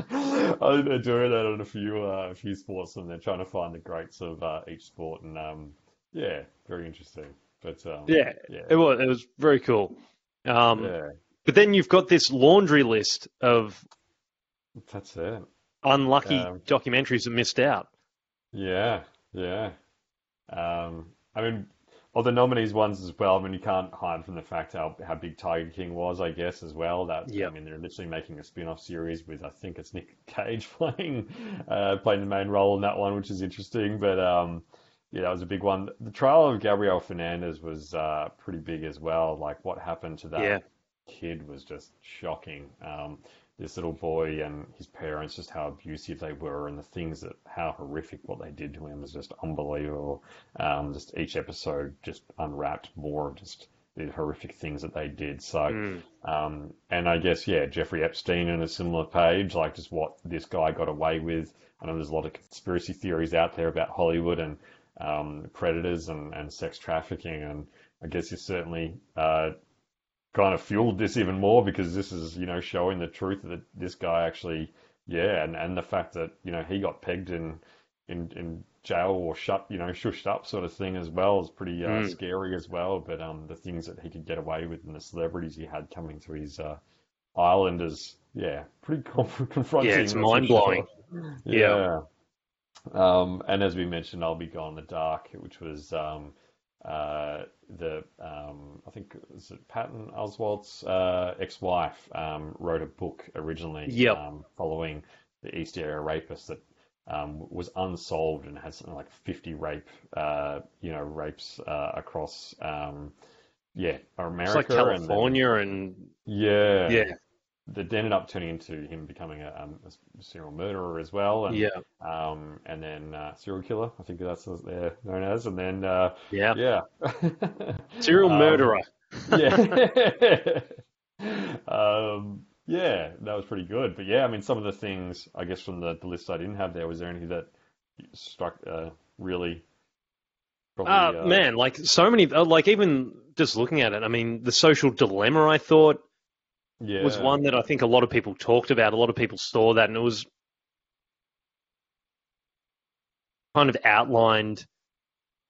I think they're doing that on a few uh, a few sports, and they're trying to find the greats of uh, each sport, and um, yeah, very interesting. But um, Yeah, yeah, it was it was very cool. Um, yeah, But then you've got this laundry list of that's it. unlucky Um, documentaries that missed out. Yeah, yeah. Um, I mean, well, the nominees ones as well. I mean, you can't hide from the fact how how big Tiger King was, I guess, as well. That Yeah. I mean, they're literally making a spin-off series with I think it's Nick Cage playing uh, playing the main role in that one, which is interesting. But um, yeah, that was a big one. The trial of Gabriel Fernandez was uh, pretty big as well. Like what happened to that Yeah. Kid was just shocking. Um, this little boy and his parents, just how abusive they were, and the things that how horrific what they did to him was just unbelievable. Um, just each episode just unwrapped more of just the horrific things that they did. So, Mm. um, and I guess yeah, Jeffrey Epstein on a similar page, like just what this guy got away with. I know there's a lot of conspiracy theories out there about Hollywood and um, predators and, and sex trafficking, and I guess you certainly uh, kind of fueled this even more because this is, you know, showing the truth that this guy actually, yeah, and, and the fact that, you know, he got pegged in, in, in jail or shut, you know, shushed up sort of thing as well is pretty uh, Mm. scary as well. But um, the things that he could get away with and the celebrities he had coming to his uh, island is, yeah, pretty conf- confronting. Yeah, it's mind-blowing. sure. Yeah. Yeah. Um, and as we mentioned, I'll be gone in the dark, which was um, uh, the um, I think was it Patton Oswalt's uh, ex-wife um, wrote a book originally Yep. um, following the East Area rapist that um, was unsolved and had something like 50 rape uh, you know rapes uh, across um, yeah America It's like and then- California and, yeah yeah, that ended up turning into him becoming a, um, a serial murderer as well and yeah, um, and then uh, serial killer. I think that's what they're known as. And then uh, yeah. yeah, Serial Um, murderer. yeah, um, yeah, that was pretty good. But yeah, I mean, some of the things I guess from the, the list I didn't have there was there anything that struck uh, really? Probably, Uh, man, like so many, uh, like even just looking at it, I mean, the social dilemma I thought yeah, was one that I think a lot of people talked about. A lot of people saw that, and it was kind of outlined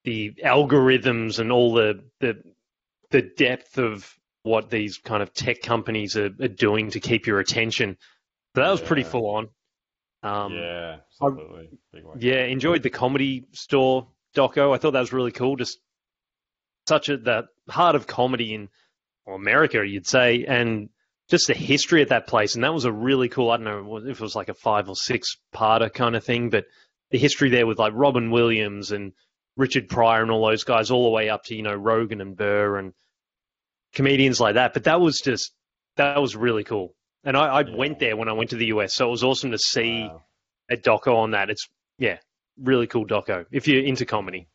the algorithms and all the the the depth of what these kind of tech companies are, are doing to keep your attention. So that was pretty full on. Um, yeah, absolutely. One. yeah, enjoyed the comedy store doco. I thought that was really cool. Just such a the heart of comedy in well, America, you'd say, and just the history of that place. And that was a really cool. I don't know if it was like a five or six parter kind of thing, but the history there with like Robin Williams and Richard Pryor and all those guys, all the way up to you know Rogan and Burr and comedians like that. But that was just that was really cool. And I, I Yeah. went there when I went to the US, so it was awesome to see Wow. a doco on that. It's yeah, really cool doco if you're into comedy.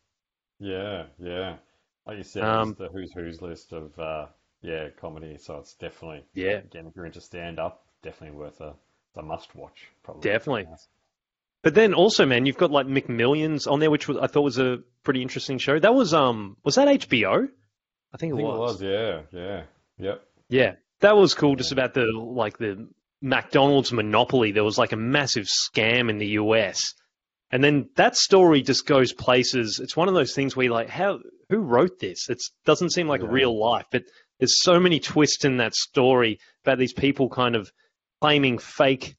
Yeah, yeah. Like you said, Um, the who's who's list of uh, yeah comedy. So it's definitely Yeah. Again, if you're into stand up, definitely worth a, a must watch. Probably Definitely. But then also, man, you've got like McMillions on there, which was, I thought was a pretty interesting show. That was um was that HBO? I think I it think was. it was. Yeah, yeah, yep. Yeah, that was cool. Just about the like the McDonald's monopoly. There was like a massive scam in the US And then that story just goes places. It's one of those things where you're like, how who wrote this? It doesn't seem like Yeah. real life, but there's so many twists in that story about these people kind of claiming fake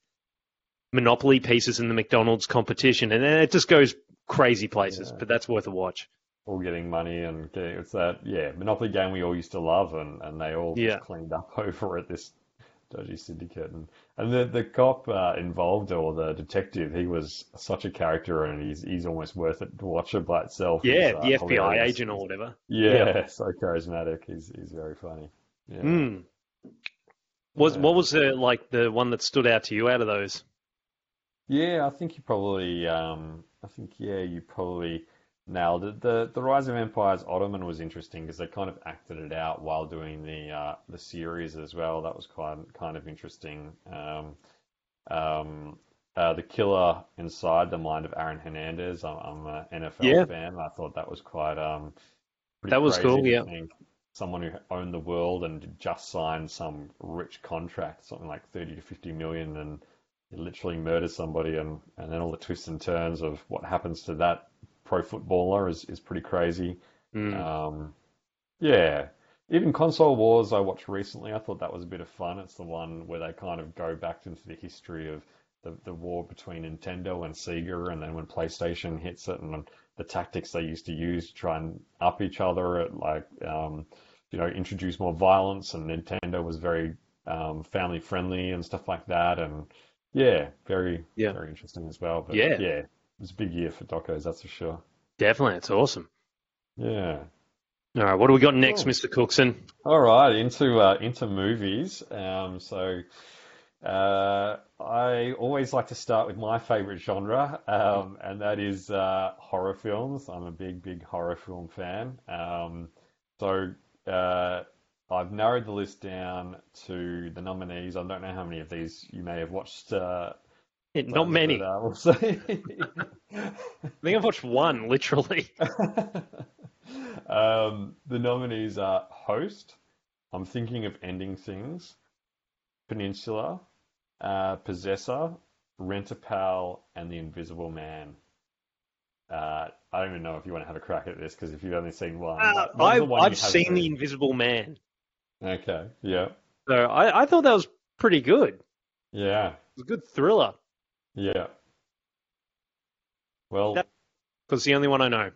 monopoly pieces in the McDonald's competition, and then it just goes crazy places. Yeah. But that's worth a watch. all getting money and getting, it's that yeah Monopoly game we all used to love and, and they all Yeah. just cleaned up over at this dodgy syndicate and and the the cop uh, involved or the detective he was such a character and he's he's almost worth it to watch it by itself. Yeah, uh, the FBI hilarious. agent or whatever. Yeah, so charismatic. He's he's very funny. Yeah. Mm. Was Yeah. what was the like the one that stood out to you out of those? Yeah, I think you probably, um, I think yeah, you probably nailed it. The The Rise of Empires Ottoman was interesting because they kind of acted it out while doing the uh, the series as well. That was quite kind of interesting. Um, um, uh, the Killer Inside the Mind of Aaron Hernandez. I'm, I'm an NFL Yeah. fan. I thought that was quite um, That was cool, yeah. Someone who owned the world and just signed some rich contract, something like 30 to 50 million, and literally murders somebody, and, and then all the twists and turns of what happens to that pro footballer is, is pretty crazy. Mm. Um, yeah, even Console Wars I watched recently, I thought that was a bit of fun. It's the one where they kind of go back into the history of the, the war between Nintendo and Sega, and then when PlayStation hits it, and the tactics they used to use to try and up each other, at like um, you know, introduce more violence, and Nintendo was very um, family friendly and stuff like that, and yeah, very Yeah. very interesting as well. But Yeah. yeah, was a big year for docos, that's for sure. Definitely, it's awesome. Yeah. All right, what do we got next, Cool. Mr. Cookson? All right, into uh, into movies. Um, so uh, I always like to start with my favorite genre, um, and that is uh, horror films. I'm a big, big horror film fan. Um, so uh, I've narrowed the list down to the nominees. I don't know how many of these you may have watched. Yeah, not many. uh, we'll. I think I've watched one, literally. um, the nominees are Host, I'm Thinking of Ending Things, Peninsula, uh, Possessor, Rent-a-Pal, and The Invisible Man. Uh, I don't even know if you want to have a crack at this because if you've only seen one, Uh, I, one I've, seen The Invisible Man, Okay, yeah, so I, I thought that was pretty good. Yeah. It was a good thriller yeah. Well, because the only one I know.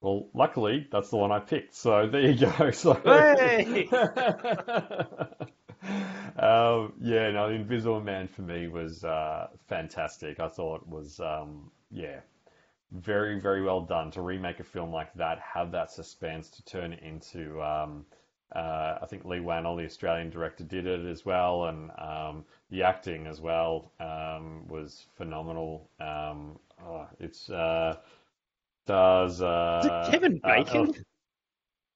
Well, luckily, that's the one I picked. So there you go. So, Hey! um, yeah, no, the Invisible Man for me was uh, fantastic. I thought it was, um, yeah, very, very well done to remake a film like that, have that suspense to turn it into. Um, uh, I think Leigh Whannell, the Australian director, did it as well, and um, the acting as well um, was phenomenal. Um, oh, it's uh, stars. Uh, Is it Kevin uh, Bacon?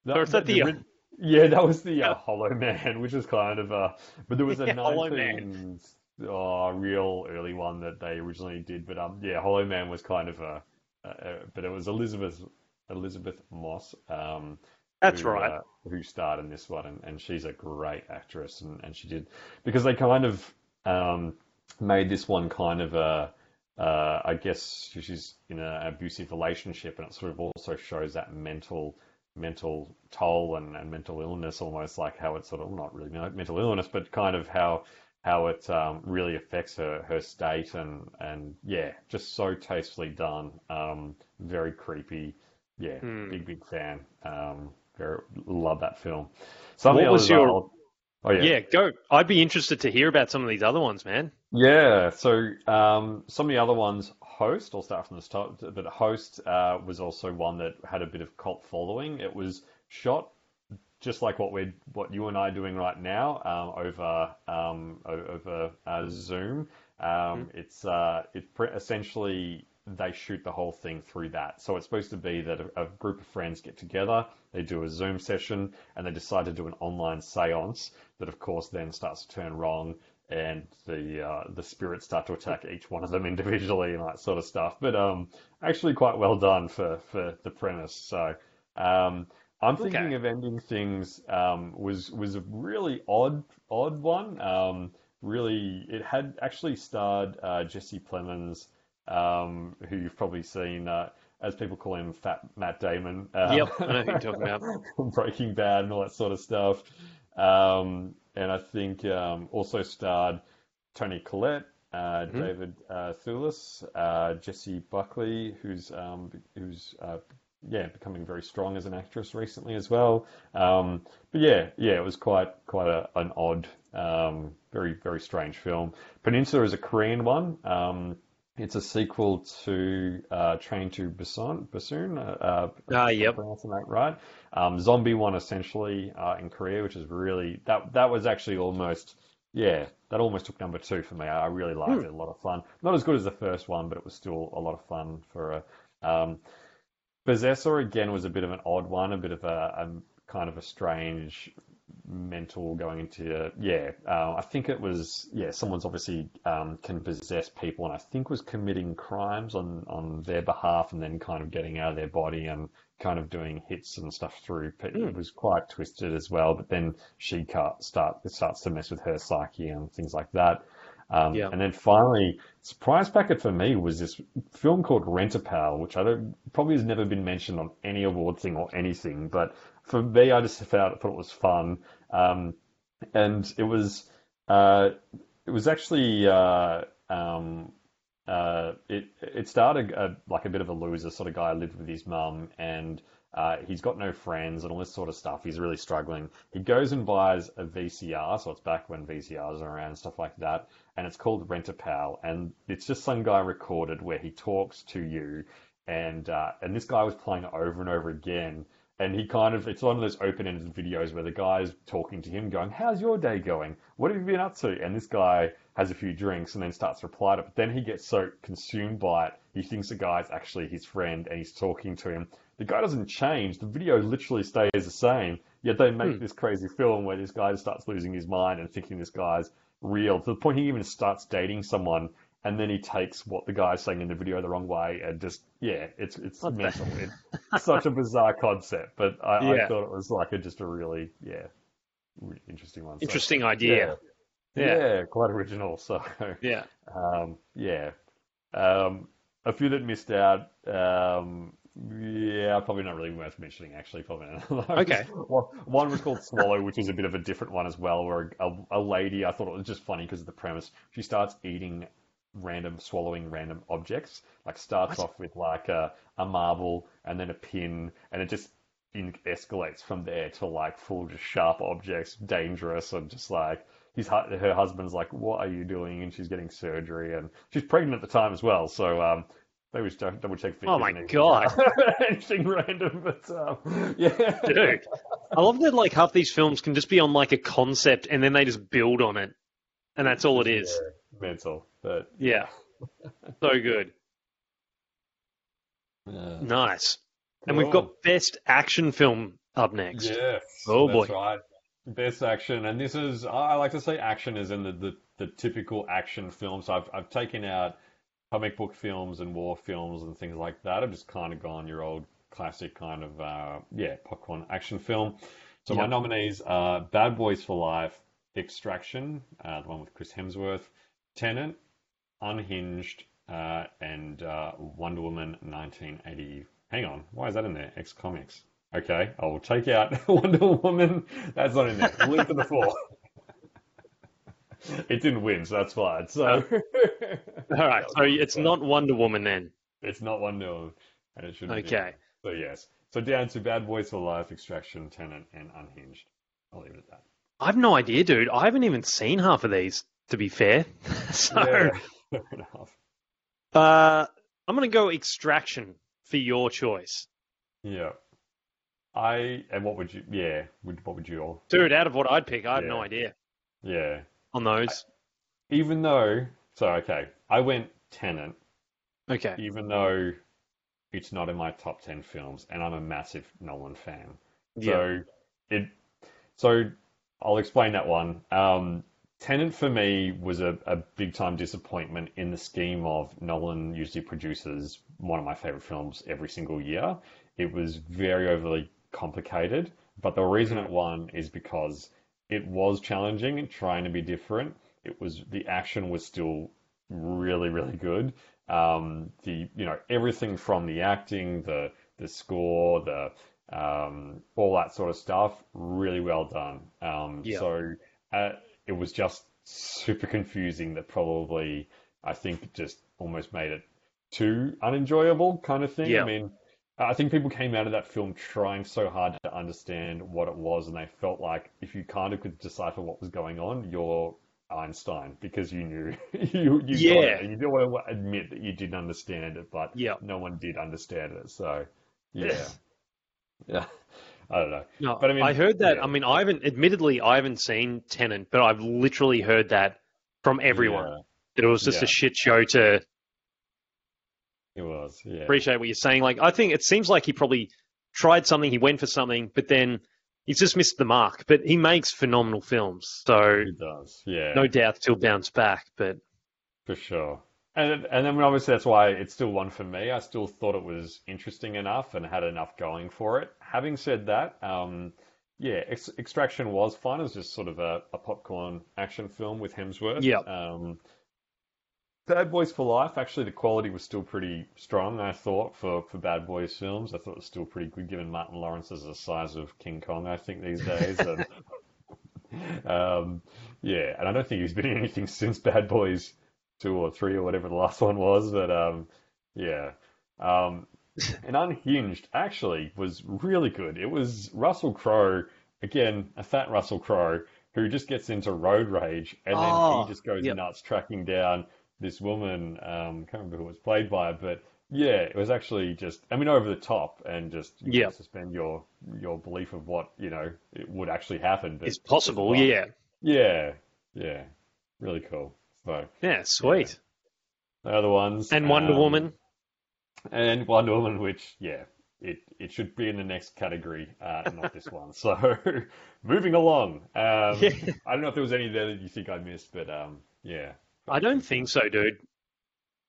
no, Or is that the- ri- yeah, that was the uh, Hollow Man, which was kind of a, but there was a Yeah, 19 oh, real early one that they originally did, but um, yeah, Hollow Man was kind of a, a, a but it was Elizabeth Elisabeth Moss, um, That's who, right. uh, who starred in this one, and, and she's a great actress, and, and she did because they kind of um, made this one kind of a, uh, I guess she's in an abusive relationship, and it sort of also shows that mental mental toll and, and mental illness, almost like how it's sort of not really mental illness, but kind of how how it um, really affects her her state, and and yeah, just so tastefully done, um, very creepy, yeah, Hmm. big big fan. Um, very love that film. Some What was your- I'll- Oh yeah. Yeah, go. I'd be interested to hear about some of these other ones, man. Yeah, so um, some of the other ones, Host, I'll start from the start, but Host uh, was also one that had a bit of cult following. It was shot just like what we're, what you and I are doing right now, um, over um, over uh, Zoom. Um, It's uh, it pre- essentially they shoot the whole thing through that. So it's supposed to be that a, a group of friends get together, they do a Zoom session, and they decide to do an online séance that, of course, then starts to turn wrong, and the uh, the spirits start to attack each one of them individually and that sort of stuff. But um, actually, quite well done for for the premise. So. Um, I'm thinking Okay. of ending things um, was was a really odd odd one. Um, really, it had actually starred uh, Jesse Plemons um, who you've probably seen, uh, as people call him, Fat Matt Damon. Um, Yep, I know who you're talking about. Breaking Bad and all that sort of stuff. Um, and I think um, also starred Toni Collette, uh, David uh, Thewlis, uh, Jessie Buckley, who's um, who's uh, yeah becoming very strong as an actress recently as well. Um, but yeah, yeah, it was quite quite a, an odd, um, very very strange film. Peninsula is a Korean one. It's a sequel to uh, Train to Busan. Busan. Uh, Ah, if yep. pronouncing that right. Um, zombie one essentially uh, in Korea, which is really that that was actually almost yeah that almost took number two for me. I, really liked it, a lot of fun. Not as good as the first one, but it was still a lot of fun for a. Um, Possessor again was a bit of an odd one, a bit of a, a kind of a strange mental going into yeah. Uh, I think it was yeah. Someone's obviously um, can possess people, and I think was committing crimes on on their behalf, and then kind of getting out of their body and kind of doing hits and stuff through. It it was quite twisted as well. But then she cut, start it starts to mess with her psyche and things like that. Um, Yeah. And then finally, surprise packet for me was this film called Rent a Pal, which I don't probably has never been mentioned on any award thing or anything. But for me, I just found thought it was fun, um, and it was uh, it was actually uh, um, uh, it it started a, like a bit of a loser sort of guy lived with his mum and uh, he's got no friends and all this sort of stuff. He's really struggling. He goes and buys a VCR, so it's back when VCRs are around and stuff like that, and it's called Rent a Pal, and it's just some guy recorded where he talks to you, and uh, and this guy was playing it over and over again. And he kind of, it's one of those open-ended videos where the guy's talking to him, going, How's your day going? What have you been up to? And this guy has a few drinks and then starts to reply to it. But then he gets so consumed by it, he thinks the guy's actually his friend and he's talking to him. The guy doesn't change. The video literally stays the same. Yet they make hmm. this crazy film where this guy starts losing his mind and thinking this guy's real to the point he even starts dating someone. And then he takes what the guy's saying in the video the wrong way and just, yeah, it's it's What mental. It's such a bizarre concept, but I, I thought it was like a, just a really, yeah, really interesting one. So, Interesting idea. yeah. Yeah. Yeah, quite original. So, Yeah. um, yeah. Um, a few that missed out. Um, yeah, probably not really worth mentioning. Actually, probably not. Okay. One, one was called Swallow, which was a bit of a different one as well. Where a, a lady, I thought it was just funny because of the premise. She starts eating random, swallowing random objects. Like starts off with like a, a marble and then a pin, and it just in, escalates from there to like full just sharp objects, dangerous, and just like his her husband's like, "What are you doing?" And she's getting surgery, and she's pregnant at the time as well. So um, they was double double check. Oh my figures and God. anything, anything random, but um, yeah, Dude. I love that like half these films can just be on like a concept and then they just build on it. And that's all it is. Yeah, mental, but Yeah. So good. uh, Nice. And we've got best action film up next. Yes. Oh, that's boy. right. Best action, and this is I like to say action is in the, the, the typical action films. I've I've taken out comic book films and war films and things like that. I've just kind of gone your old classic kind of uh, yeah popcorn action film. So my nominees are Bad Boys for Life, Extraction, uh, the one with Chris Hemsworth, Tenet, Unhinged, uh, and uh, Wonder Woman 1980. Hang on, why is that in there? X Comics. Okay, I will take out Wonder Woman. That's not in there. Leap to the floor. it didn't win, so that's fine. So All right. So it's not Wonder Woman then. it's not Wonder Woman, and it shouldn't. be. Okay. So yes. So down to Bad Boys for Life, Extraction, Tenet, and Unhinged. I'll leave it at that. I've no idea, dude. I haven't even seen half of these, to be fair. so Yeah, fair enough. uh, I'm going to go Extraction for your choice. Yeah. I and what would you? Yeah. Would, what would you all? Dude, out of what I'd pick, I have no idea Yeah. on those. Even though, so okay, I went Tenet. Okay. even though it's not in my top 10 films and I'm a massive Nolan fan. Yeah. So it so I'll explain that one. Um Tenet for me was a, a big time disappointment in the scheme of Nolan usually produces one of my favorite films every single year. It was very overly complicated, but the reason it won is because it was challenging and trying to be different. It was the action was still really, really good. Um, the you know everything from the acting, the the score, the um, all that sort of stuff, really well done. Um, Yeah. So uh, it was just super confusing. That probably I think just almost made it too unenjoyable, kind of thing. Yeah. I mean, I think people came out of that film trying so hard to understand what it was, and they felt like if you kind of could decipher what was going on, you're Einstein because you knew you you Yeah. you don't want to admit that you didn't understand it, but Yeah. no one did understand it. So yeah, yeah, I don't know. No, But I mean, I heard that. yeah. I mean, I haven't. Admittedly, I haven't seen Tenet, but I've literally heard that from everyone. Yeah, That it was just Yeah. a shit show. To it was. Yeah, appreciate what you're saying. Like, I think it seems like he probably tried something. He went for something, but then he's just missed the mark. But he makes phenomenal films, so he does. Yeah, no doubt he'll bounce back. But For sure. And and then obviously that's why it's still one for me. I still thought it was interesting enough and had enough going for it. Having said that, um, yeah, Ex- Extraction was fun. It was just sort of a, a popcorn action film with Hemsworth. Yeah. Um, Bad Boys for Life, actually, the quality was still pretty strong, I thought, for, for Bad Boys films. I thought it was still pretty good, given Martin Lawrence is the size of King Kong, I think, these days. and, um, yeah, and I don't think he's been in anything since Bad Boys 2 or 3 or whatever the last one was, but um, yeah. Um, and Unhinged actually was really good. It was Russell Crowe, again, a fat Russell Crowe, who just gets into road rage and then Oh, he just goes yep. nuts tracking down this woman. Um, can't remember who it was played by, but yeah, it was actually just, I mean, over the top and just you know, suspend your your belief of what, you know, it would actually happen. But it's possible. Yeah. Yeah, yeah. Really cool. So, Yeah. Sweet. the other ones. And Wonder um, Woman. and Wonder Woman, which yeah, it it should be in the next category, uh, not this one. So moving along. Um, Yeah. I don't know if there was any there that you think I missed, but um, yeah, I don't think so, dude.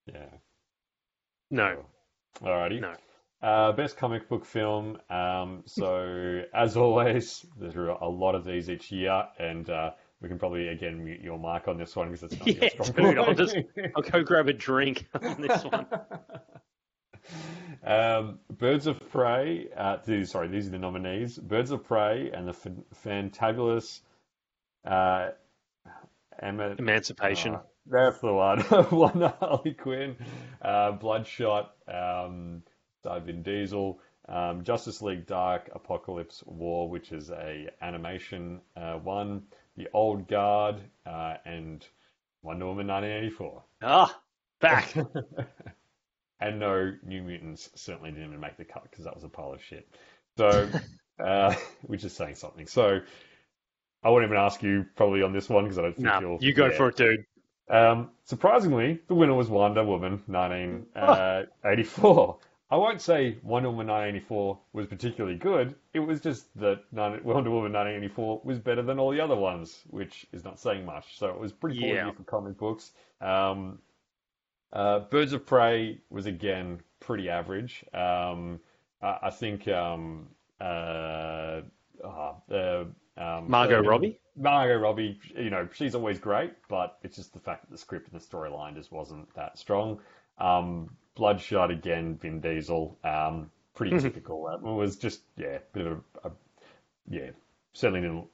yeah. No. Alrighty. No. Uh, best comic book film. Um, so as always, there are a lot of these each year, and uh, we can probably again mute your mic on this one because it's not Yeah, your strong dude, I'll just- I'll go grab a drink on this one. um, Birds of Prey. Uh, these, sorry, these are the nominees: Birds of Prey and the Fan- Fantabulous uh. Emancipation. Uh, that's the one. one Harley Quinn, uh, Bloodshot, um, Vin Diesel, um, Justice League Dark, Apokolips War, which is a animation uh, one, The Old Guard, uh, and Wonder Woman 1984. Ah, back. and no New Mutants certainly didn't even make the cut because that was a pile of shit. So, uh, which is saying something. So, I won't even ask you probably on this one because I don't think nah, you'll. you go yeah. for it, dude. Um, surprisingly, the winner was Wonder Woman 1984. I won't say Wonder Woman 1984 was particularly good. It was just that Wonder Woman 1984 was better than all the other ones, which is not saying much. So it was pretty cool Yeah. for comic books. Um, uh, Birds of Prey was again pretty average. Um, I, I think um, uh, uh, uh, um, Margot Robbie? Margot Robbie, you know, she's always great, but it's just the fact that the script and the storyline just wasn't that strong. Um, Bloodshot again, Vin Diesel, um, pretty typical. Uh, It was just yeah, bit of a, a yeah, certainly didn't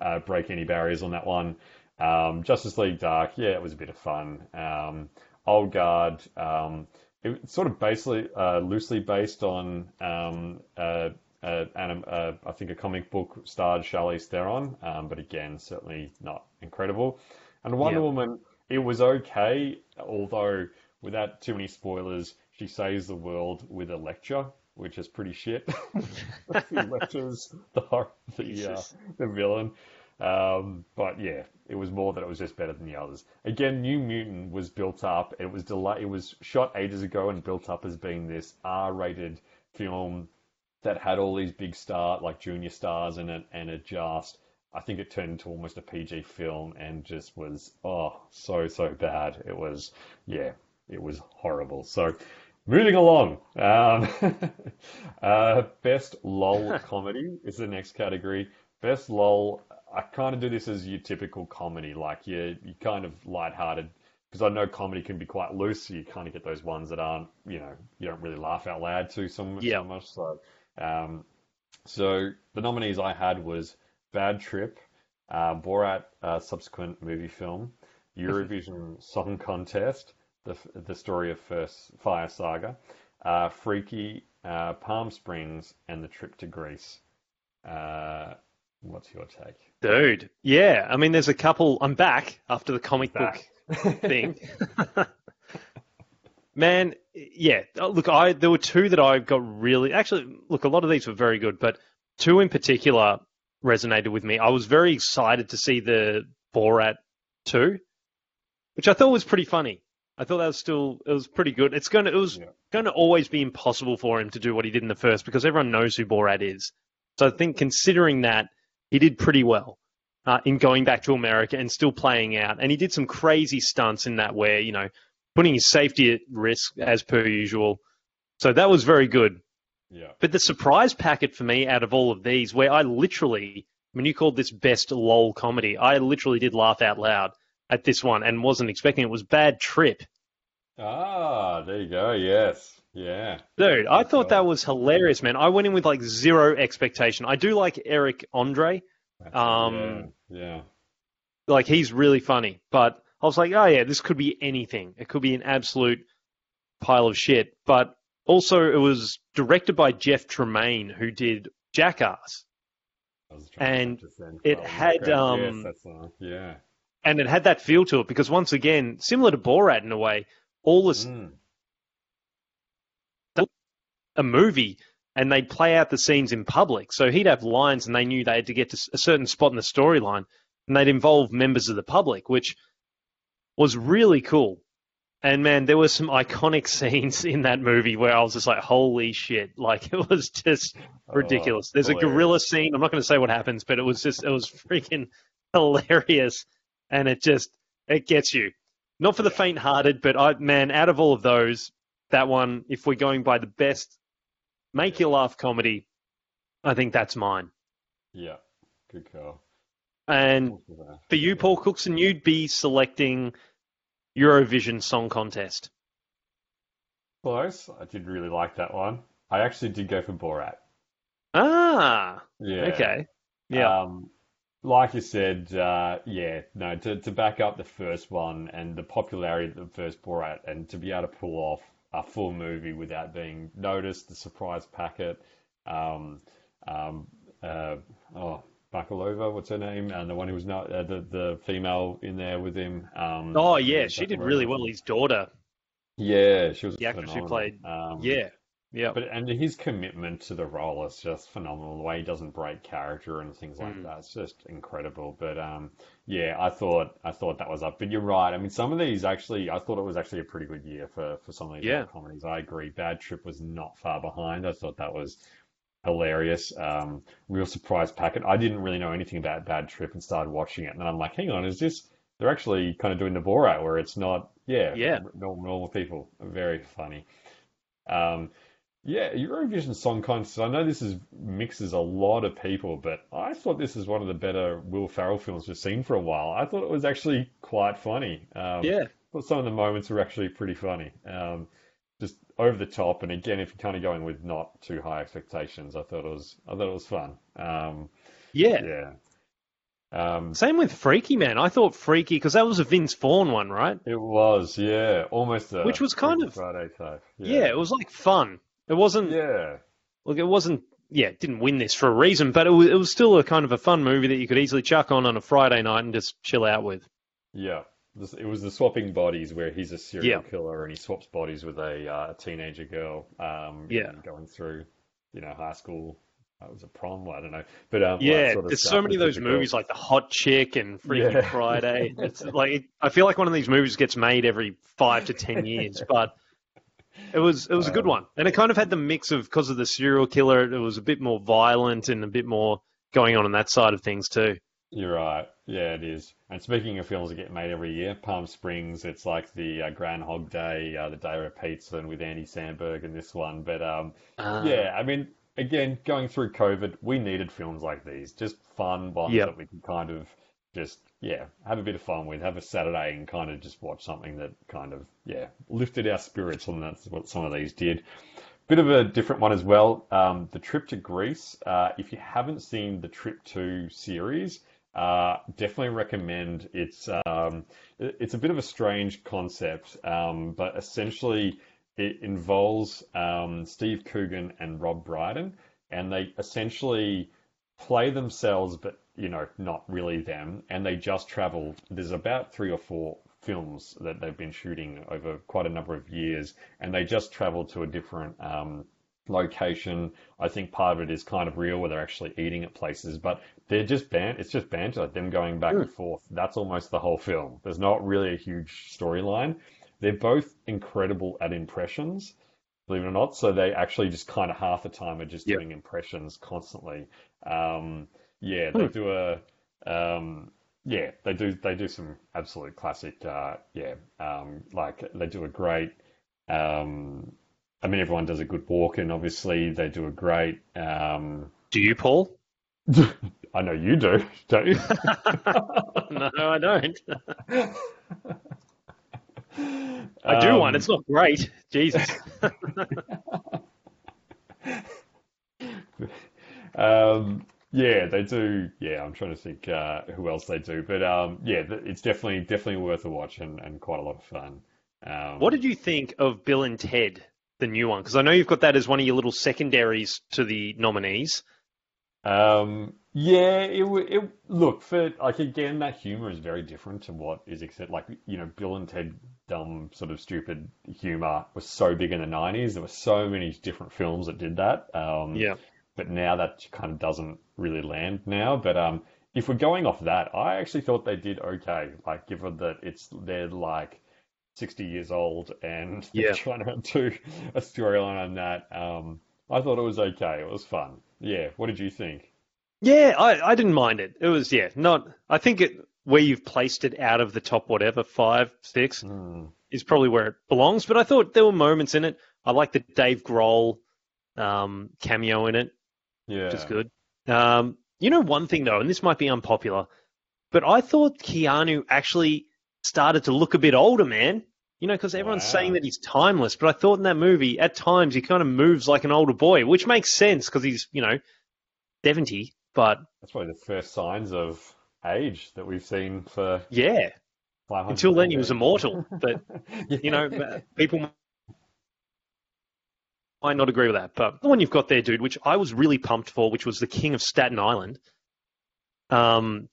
uh, break any barriers on that one. Um, Justice League Dark, yeah, it was a bit of fun. Um, Old Guard, um, it's sort of basically uh, loosely based on um, uh, anim- I think a comic book starred Charlize Theron, um, but again, certainly not incredible. And Wonder. Woman, it was okay, although without too many spoilers, she saves the world with a lecture, which is pretty shit. she lectures the the, uh, the villain. Um, but yeah, it was more that it was just better than the others. Again, New Mutant was built up. It was delay. It was shot ages ago and built up as being this R-rated film that had all these big star like junior stars in it, and it just I think it turned into almost a PG film and just was oh so so bad. It was yeah, it was horrible. So moving along, um, uh, best lol comedy is the next category. Best lol. I kind of do this as your typical comedy, like you you kind of lighthearted because I know comedy can be quite loose, so you kind of get those ones that aren't, you know, you don't really laugh out loud to so much. Yeah. So, much, so, um, so the nominees I had was Bad Trip, uh, Borat uh, subsequent movie film, Eurovision Song Contest, the the story of First Fire Saga, uh, Freaky, uh, Palm Springs, and the trip to Greece. Uh, what's your take? Dude, yeah. I mean, there's a couple. I'm back after the comic Back. book thing. Man, yeah. Oh, Look, I there were two that I got really. Actually, look, a lot of these were very good, but two in particular resonated with me. I was very excited to see the Borat two, which I thought was pretty funny. I thought that was still it was pretty good. It's gonna it was Yeah. going to always be impossible for him to do what he did in the first because everyone knows who Borat is. So I think considering that he did pretty well uh, in going back to America and still playing out, and he did some crazy stunts in that where you know putting his safety at risk as per usual. So that was very good. Yeah. But the surprise packet for me out of all of these, where I literally, when you called this best lol comedy, I literally did laugh out loud at this one and wasn't expecting it, was Bad Trip. Ah, there you go. Yes. Yeah. Dude, I thought that was hilarious, man. I went in with like zero expectation. I do like Eric Andre. Um, yeah. yeah. Like he's really funny. But I was like, oh yeah, this could be anything. It could be an absolute pile of shit. But also it was directed by Jeff Tremaine, who did Jackass. I was trying to and it had, yes, um, that's uh, yeah. And it had that feel to it because once again, similar to Borat in a way, all this Mm. a movie and they'd play out the scenes in public. So he'd have lines and they knew they had to get to a certain spot in the storyline and they'd involve members of the public, which was really cool. And man, there were some iconic scenes in that movie where I was just like, holy shit. Like it was just ridiculous. There's a gorilla scene. I'm not going to say what happens, but it was just, it was freaking hilarious. And it just, it gets you. Not for the faint hearted, but I, man, out of all of those, that one, if we're going by the best make you laugh comedy, I think that's mine. Yeah. Good call. And for you, Paul Cookson, you'd be selecting Eurovision Song Contest. Close. I did really like that one. I actually did go for Borat. Ah, Yeah. okay. Yeah. Um, like you said, uh, yeah, no, to, to back up the first one and the popularity of the first Borat and to be able to pull off a full movie without being noticed, the surprise packet, um, um, uh, oh, Bakalova, what's her name? And the one who was not, uh, the, the female in there with him. Um, oh, yeah, she did really well. His daughter, Yeah, she was the actress who played. Um, Yeah. Yeah. but and his commitment to the role is just phenomenal. The way he doesn't break character and things Mm. like that, it's just incredible. But um, yeah, I thought I thought that was up. But you're right. I mean, some of these actually, I thought it was actually a pretty good year for for some of these Yeah. comedies. I agree. Bad Trip was not far behind. I thought that was hilarious. Um, real surprise packet. I didn't really know anything about Bad Trip and started watching it, and then I'm like, hang on, is this? They're actually kind of doing the Borat where it's not, yeah, Yeah. normal, normal people. Very funny. Um, yeah, Eurovision Song Contest. I know this is mixes a lot of people, but I thought this is one of the better Will Ferrell films we've seen for a while. I thought it was actually quite funny. Um, Yeah. Thought some of the moments were actually pretty funny. Um, just over the top, and again, if you're kind of going with not too high expectations, I thought it was I thought it was fun. Um, Yeah. yeah. Um, Same with Freaky Man. I thought Freaky, because that was a Vince Vaughn one, right? it was, yeah, almost a Which was kind of- Friday type. Yeah. it was like fun. It wasn't, Yeah. look, it wasn't, yeah, it didn't win this for a reason, but it was, it was still a kind of a fun movie that you could easily chuck on on a Friday night and just chill out with. Yeah, it was the swapping bodies where he's a serial Yeah. killer and he swaps bodies with a uh, teenager girl. Um, Yeah. going through, you know, high school. That was a prom. I don't know, but um, Yeah, sort of there's so many of those difficult. movies like The Hot Chick and Freaky Yeah. Friday. It's like I feel like one of these movies gets made every five to ten years, but it was it was a good Um, one, and it kind of had the mix of because of the serial killer. It was a bit more violent and a bit more going on on that side of things too. You're right. Yeah, it is. And speaking of films that get made every year, Palm Springs, it's like the uh, Groundhog Day, uh, the Day Repeats, and with Andy Samberg in this one. But um, Ah. yeah, I mean, again, going through COVID, we needed films like these, just fun ones Yep. that we can kind of just yeah, have a bit of fun with, have a Saturday and kind of just watch something that kind of yeah lifted our spirits, and that's what some of these did. Bit of a different one as well. Um, the trip to Greece. Uh, if you haven't seen the Trip to series, uh, definitely recommend. It's um, it's a bit of a strange concept, um, but essentially it involves um, Steve Coogan and Rob Brydon, and they essentially play themselves, but you know, not really them, and they just travel. There's about three or four films that they've been shooting over quite a number of years, and they just travel to a different um, location. I think part of it is kind of real, where they're actually eating at places, but they're just ban. It's just banter, them going back and forth. That's almost the whole film. There's not really a huge storyline. They're both incredible at impressions, believe it or not. So they actually just kind of half the time are just Yep. doing impressions constantly. Um, yeah, they do a um, yeah, they do they do some absolute classic uh, yeah, um, like they do a great um, I mean everyone does a good walk and obviously they do a great um, Do you, Paul? I know you do, don't you? no, I don't. I do Um, one. It's not great. Jesus. Um, yeah, they do. Yeah, I'm trying to think uh, who else they do, but um, yeah, th- it's definitely definitely worth a watch and, and quite a lot of fun. Um, What did you think of Bill and Ted, the new one? Because I know you've got that as one of your little secondaries to the nominees. Um, yeah, it, w- it look for like again that humor is very different to what is accept like you know Bill and Ted dumb sort of stupid humor was so big in the 90s. There were so many different films that did that. Um, Yeah. But now that kind of doesn't really land now. But um, if we're going off that, I actually thought they did okay. Like, given that it's they're like sixty years old and they're Yeah. trying to do a storyline on that. Um, I thought it was okay. It was fun. Yeah. What did you think? Yeah, I, I didn't mind it. It was yeah, not. I think it where you've placed it out of the top whatever five six is probably where it belongs. But I thought there were moments in it. I like the Dave Grohl um, cameo in it, Yeah. which is good. Um, you know one thing though, and this might be unpopular, but I thought Keanu actually started to look a bit older, man. You know, because everyone's Wow. saying that he's timeless, but I thought in that movie, at times, he kind of moves like an older boy, which makes sense because he's, you know, 70. But That's probably the first signs of age that we've seen for yeah, until then he was immortal. But, you know, people might not agree with that. But the one you've got there, dude, which I was really pumped for, which was the King of Staten Island. Um,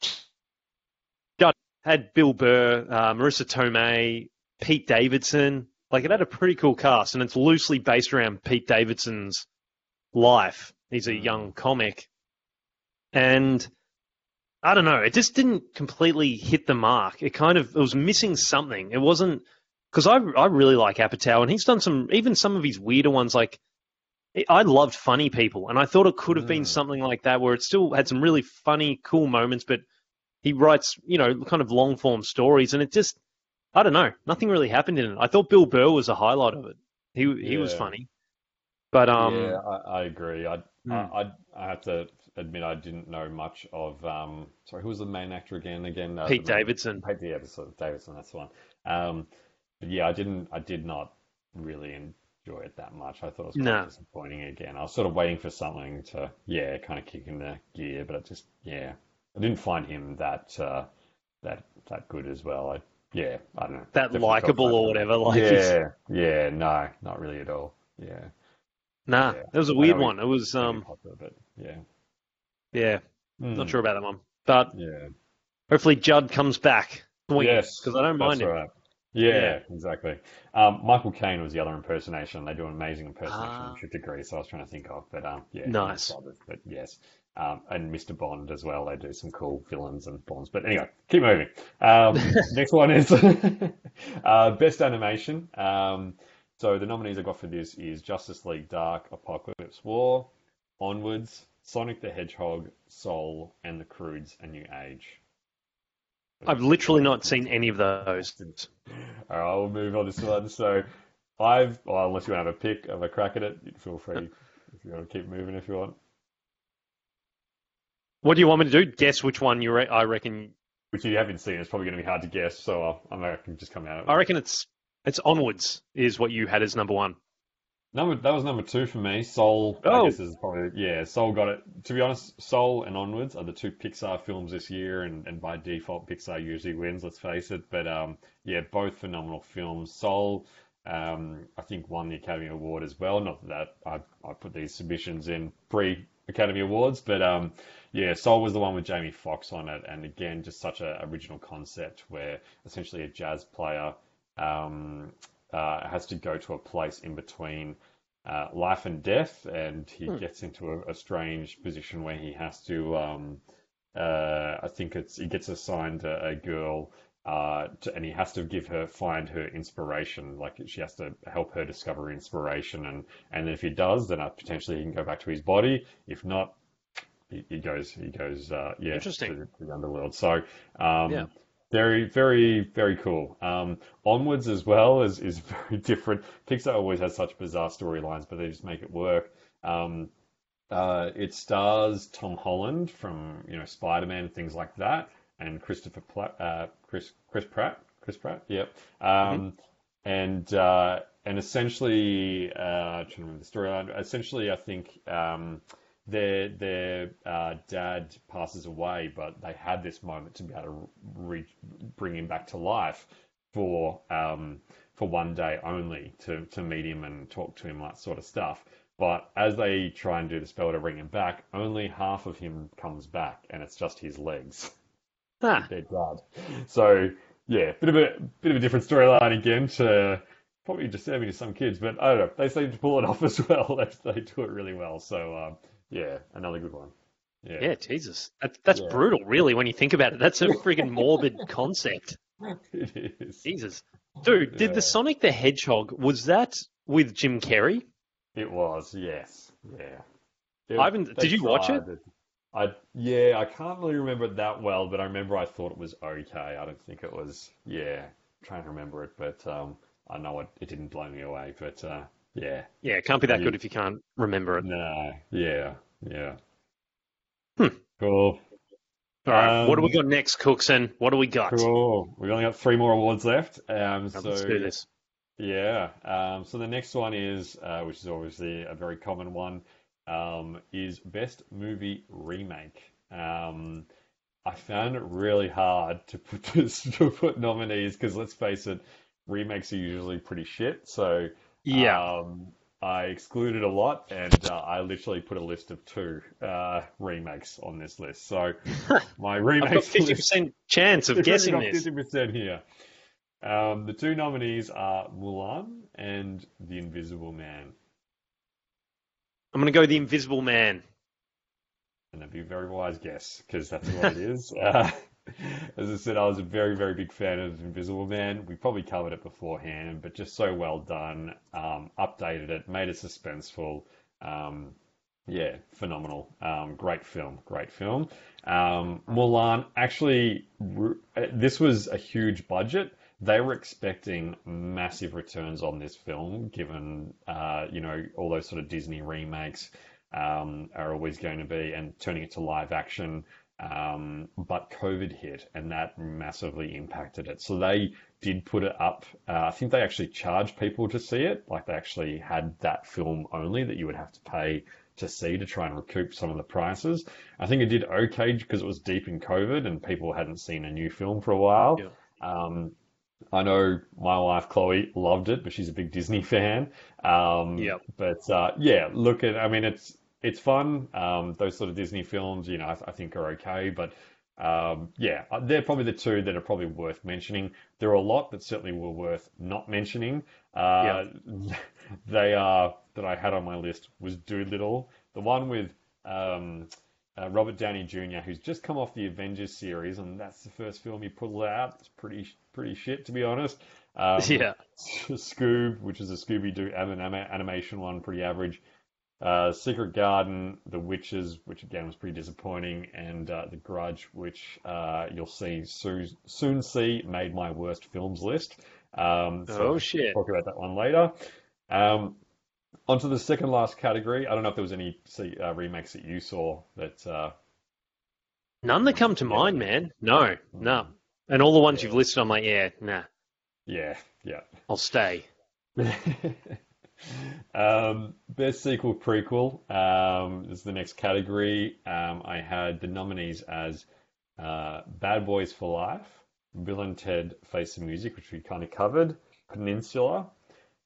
had Bill Burr, uh, Marisa Tomei, Pete Davidson. Like it had a pretty cool cast, and it's loosely based around Pete Davidson's life. He's a young comic, and I don't know. It just didn't completely hit the mark. It kind of it was missing something. It wasn't because I I really like Apatow, and he's done some even some of his weirder ones. Like I loved Funny People, and I thought it could have been something like that, where it still had some really funny, cool moments, but he writes you know kind of long form stories, and it just I don't know, nothing really happened in it. I thought Bill Burr was a highlight of it. He he was funny, but um yeah, I, I agree. I, Hmm. I, I I have to admit I didn't know much of. Um, sorry, who was the main actor again? Again, uh, Pete the Davidson. Pete Davidson. Davidson, that's the one. Um, but yeah, I didn't. I did not really enjoy it that much. I thought it was kind No. disappointing. Again, I was sort of waiting for something to, yeah, kind of kick in the gear, but I just, yeah, I didn't find him that uh, that that good as well. I, yeah, I don't know. That likable or whatever, like yeah, yeah, no, not really at all. Yeah. nah, Yeah. it was a weird one. It was um popular, but yeah. yeah, Hmm. not sure about that one, but Yeah. hopefully Judd comes back. Yes, because I don't mind that's him. right. Yeah, exactly. Um, Michael Caine was the other impersonation. They do an amazing impersonation Ah. of to Greece. I was trying to think of, but um, yeah, Nice. But yes, um, and Mr. Bond as well. They do some cool villains and Bonds. But anyway, keep moving. Um, next one is uh, best animation. Um, so the nominees I got for this is Justice League Dark, Apokolips War, Onwards, Sonic the Hedgehog, Soul, and The Croods: A New Age. I've literally not seen any of those. All right, we'll move on to this one. So, I've, well, unless you want to have a pick of a crack at it, feel free if you want to keep moving if you want. What do you want me to do? Guess which one you re- I reckon which you haven't seen, it's probably going to be hard to guess. So I'm reckon just come out. I reckon it's it's onwards is what you had as number one. Number that was number two for me. Soul. I Oh. guess is probably yeah. Soul got it. To be honest, Soul and Onwards are the two Pixar films this year, and, and by default, Pixar usually wins. Let's face it. But um, yeah, both phenomenal films. Soul, um, I think won the Academy Award as well. Not that I I put these submissions in pre Academy Awards, but um, yeah, Soul was the one with Jamie Foxx on it, and again, just such an original concept where essentially a jazz player um, uh, has to go to a place in between uh, life and death, and he gets into a, a strange position where he has to. Um, uh, I think it's he gets assigned a, a girl, uh, to, and he has to give her find her inspiration. Like she has to help her discover inspiration, and and if he does, then uh, potentially he can go back to his body. If not, he, he goes he goes uh, yeah Interesting. to, to the underworld. So um, Yeah. Very very very cool. Um, Onwards as well is is very different. Pixar always has such bizarre storylines, but they just make it work. Um, uh, it stars Tom Holland from you know Spider Man things like that, and Christopher Platt, uh, Chris Chris Pratt, Chris Pratt, yep. Um, and uh, and essentially, uh, I'm trying to remember the storyline. Essentially, I think um, their their uh, dad passes away, but they had this moment to be able to re- bring him back to life for um, for one day only to to meet him and talk to him, that sort of stuff. But as they try and do the spell to bring him back, only half of him comes back, and it's just his legs. Ah, Their dad. So yeah, bit of a bit of a different storyline again to probably disturbing to some kids, but I don't know. They seem to pull it off as well. They, they do it really well. So um, yeah, another good one. Yeah. yeah, Jesus, that, that's Yeah. brutal, really. When you think about it, that's a freaking morbid concept. it is. Jesus, dude, did Yeah. the Sonic the Hedgehog was that with Jim Carrey? It was, yes, yeah. It- I haven't- did you watch it? I yeah, I can't really remember it that well, but I remember I thought it was okay. I don't think it was. Yeah, trying to remember it, but um, I know it, it didn't blow me away. But uh, yeah, Yeah, it can't be that Yeah. good if you can't remember it. no, yeah, yeah. Hmm. Cool, All right, what do we Um, got next, Cookson? What do we got? cool. We've only got three more awards left. Um, so Let's do this. Yeah. Um, so the next one is, uh, which is obviously a very common one, um, is best movie remake. Um, I found it really hard to put this, to put nominees because let's face it, remakes are usually pretty shit. So Yeah. I excluded a lot, and uh, I literally put a list of two uh, remakes on this list. So my I've got remakes fifty percent chance of guessing this. 50% here. Um, the two nominees are Mulan and The Invisible Man. I'm going to go the Invisible Man. And that'd be a very wise guess, because that's what it is. Uh, as I said, I was a very, very big fan of Invisible Man. We probably covered it beforehand, but just so well done. Um, updated it, made it suspenseful. Um, yeah, phenomenal. Um, great film, great film. Um, Mulan, actually, uh, this was a huge budget. They were expecting massive returns on this film, given uh, you know all those sort of Disney remakes um, are always going to be, and turning it to live action. Um, but COVID hit, and that massively impacted it. So they did put it up. Uh, I think they actually charged people to see it. Like they actually had that film only that you would have to pay to see to try and recoup some of the prices. I think it did okay because it was deep in COVID and people hadn't seen a new film for a while. Yeah. Um, I know my wife Chloe loved it, but she's a big Disney fan. Um, Yep. But uh, yeah, look at. I mean, it's it's fun. Um, those sort of Disney films, you know, I, I think are okay. But um, yeah, uh, they're probably the two that are probably worth mentioning. There are a lot that certainly were worth not mentioning. Uh, They are that I had on my list was Dolittle, the one with um, uh, Robert Downey Jr., who's just come off the Avengers series, and that's the first film he pulled out. It's pretty pretty shit, to be honest. Um, Yeah. Scoob, which is a Scooby Doo anim- animation one, pretty average. Uh, Secret Garden, The Witches, which again was pretty disappointing, and uh, The Grudge, which uh, you'll see soon, soon see made my worst films list. Um, so Oh, shit. Talk about that one later. Um, onto the second last category. I don't know if there was any uh, remakes that you saw that uh, None that come to mind, man. No, no. And all the ones you've listed, I'm like, yeah, nah, Yeah, yeah. I'll stay. um, best sequel prequel um, is the next category. Um, I had the nominees as uh, Bad Boys for Life, Bill and Ted Face the Music, which we kind of covered, Peninsula,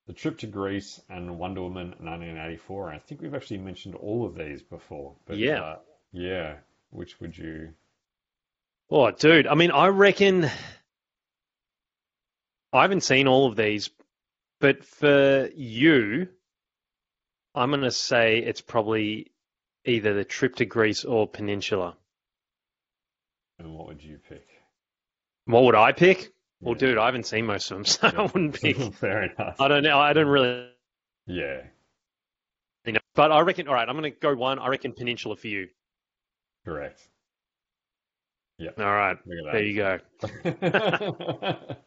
The Trip to Greece, and Wonder Woman 1984. And I think we've actually mentioned all of these before. But, Yeah. Uh, yeah. Which would you? Oh, dude. I mean, I reckon I haven't seen all of these, but for you, I'm going to say it's probably either the trip to Greece or Peninsula. And what would you pick? What would I pick? Well, Yeah. dude, I haven't seen most of them, so I wouldn't pick. Fair enough. I don't know. I don't really Yeah. know. But I reckon, all right, I'm going to go one. I reckon Peninsula for you. Correct. Yeah. All right. There you go.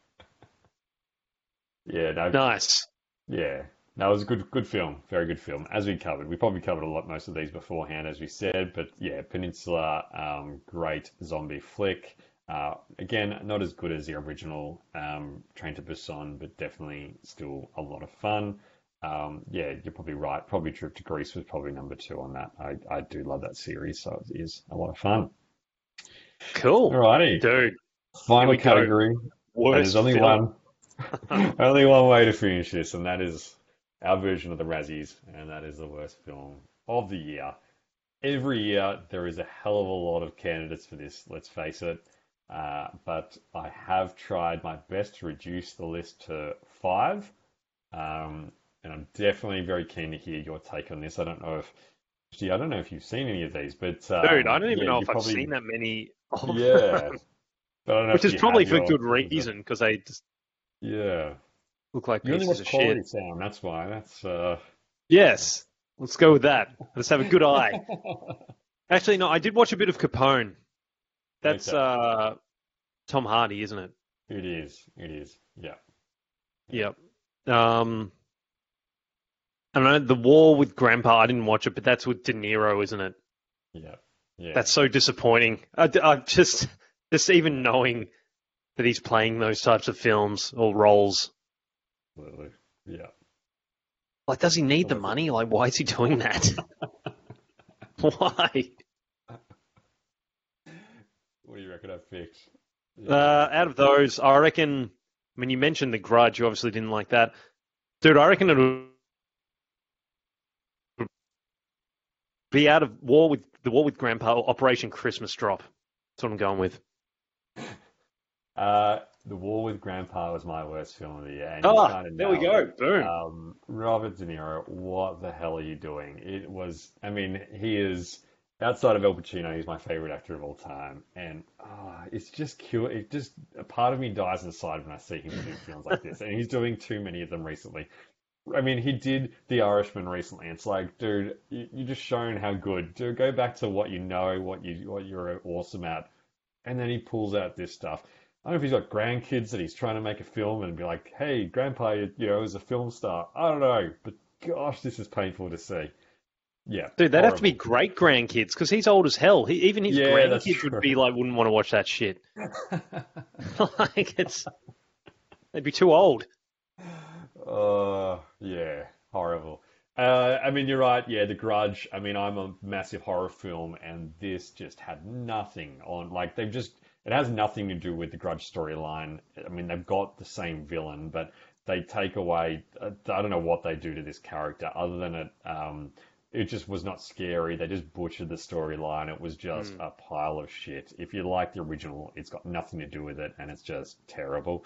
yeah, no, Nice. yeah. No, it was a good, good film. Very good film. As we covered, we probably covered a lot, most of these beforehand, as we said. But yeah, Peninsula, um, great zombie flick. Uh, again, not as good as the original um, Train to Busan, but definitely still a lot of fun. Um, yeah, you're probably right. Probably Trip to Greece was probably number two on that. I, I do love that series, so it is a lot of fun. Cool. Alrighty, Dude, final we go. category. And worst there's only film. one, only one way to finish this, and that is our version of the Razzies, and that is the worst film of the year. Every year there is a hell of a lot of candidates for this. Let's face it. Uh, but I have tried my best to reduce the list to five, um, and I'm definitely very keen to hear your take on this. I don't know if, actually, I don't know if you've seen any of these, but um, Dude, I don't even yeah, know if I've seen that many. of Yeah, them. but I don't know Which is probably for your- good reason because they just Yeah. look like You only pieces of quality shit. sound, that's why. That's uh Yes, let's go with that. Let's have a good eye. Actually, no, I did watch a bit of Capone. That's Okay. uh, Tom Hardy, isn't it? it is. It is. Yeah. Yep. Um, I don't know the War with Grandpa. I didn't watch it, but that's with De Niro, isn't it? Yeah. Yeah. That's so disappointing. I, I just, just even knowing that he's playing those types of films or roles. absolutely. Yeah. Like, does he need the money? Like, why is he doing that? why? What do you reckon I picked? Uh, out of those, I reckon. I mean, you mentioned The Grudge. You obviously didn't like that, dude. I reckon it would be out of War with the War with Grandpa, or Operation Christmas Drop. That's what I'm going with. Uh The War with Grandpa was my worst film of the year. and kinda there we go. it. Boom. Um, Robert De Niro, what the hell are you doing? It was, I mean, he is outside of Al Pacino, he's my favorite actor of all time, and ah, it's just cute. It just a part of me dies inside when I see him do films like this, and he's doing too many of them recently. I mean, he did The Irishman recently. It's like, dude, you, you just shown how good. Dude, go back to what you know, what you what you're awesome at, and then he pulls out this stuff. I don't know if he's got grandkids that he's trying to make a film and be like, hey, grandpa, you, you know, is a film star. I don't know, but gosh, this is painful to see. Yeah, Dude, they'd have to be great grandkids because he's old as hell. He, even his Yeah, grandkids would be like, wouldn't want to watch that shit. like it's, they'd be too old. Uh, yeah, horrible. Uh, I mean, you're right. Yeah, The Grudge. I mean, I'm a massive horror film, and this just had nothing on. Like, they've just. It has nothing to do with the Grudge storyline. I mean, they've got the same villain, but they take away. I don't know what they do to this character, other than it. Um, it just was not scary. They just butchered the storyline. It was just a pile of shit. If you like the original, it's got nothing to do with it, and it's just terrible.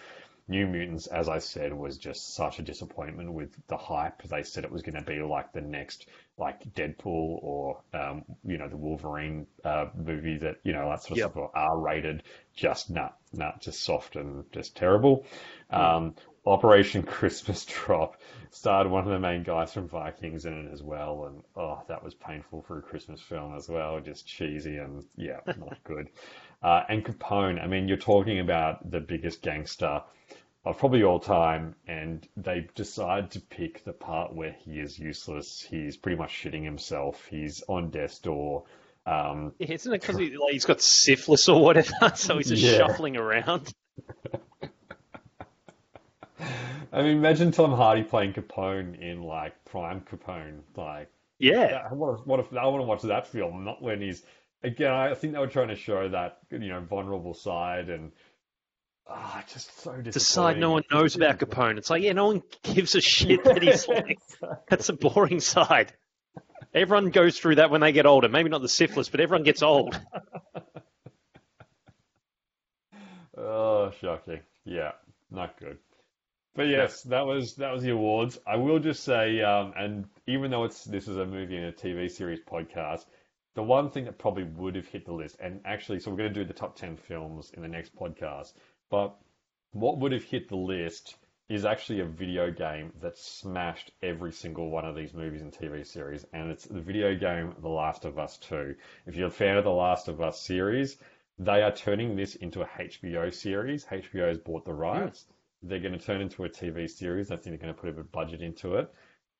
New Mutants, as I said, was just such a disappointment with the hype. They said it was going to be like the next, like Deadpool or, um, you know, the Wolverine uh, movie that, you know, that sort of Yep. stuff, R rated. Just not, not just soft and just terrible. Um, Operation Christmas Drop starred one of the main guys from Vikings in it as well, and oh, that was painful for a Christmas film as well. Just cheesy and yeah, not good. Uh, and Capone, I mean, you're talking about the biggest gangster of probably all time, and they decide to pick the part where he is useless. He's pretty much shitting himself. He's on death's door. Um, Yeah, isn't it because he, like, he's got syphilis or whatever, so he's just Yeah. shuffling around? I mean, imagine Tom Hardy playing Capone in like Prime Capone. Like, Yeah. Want to, what if, I want to watch that film, not when he's again. I think they were trying to show that you know vulnerable side and ah, just so It's a side no one knows about Capone. It's like, yeah, no one gives a shit that he's like. That's a boring side. Everyone goes through that when they get older. Maybe not the syphilis, but everyone gets old. Oh, shocking. Yeah, not good. But yes, that was that was the awards. I will just say, um, and even though it's this is a movie and a TV series podcast, the one thing that probably would have hit the list, and actually, so we're going to do the top ten films in the next podcast. But what would have hit the list is actually a video game that smashed every single one of these movies and TV series, and it's the video game The Last of Us 2. If you're a fan of The Last of Us series, they are turning this into a HBO series. HBO has bought the rights. They're going to turn into a TV series. I think they're going to put a bit of budget into it.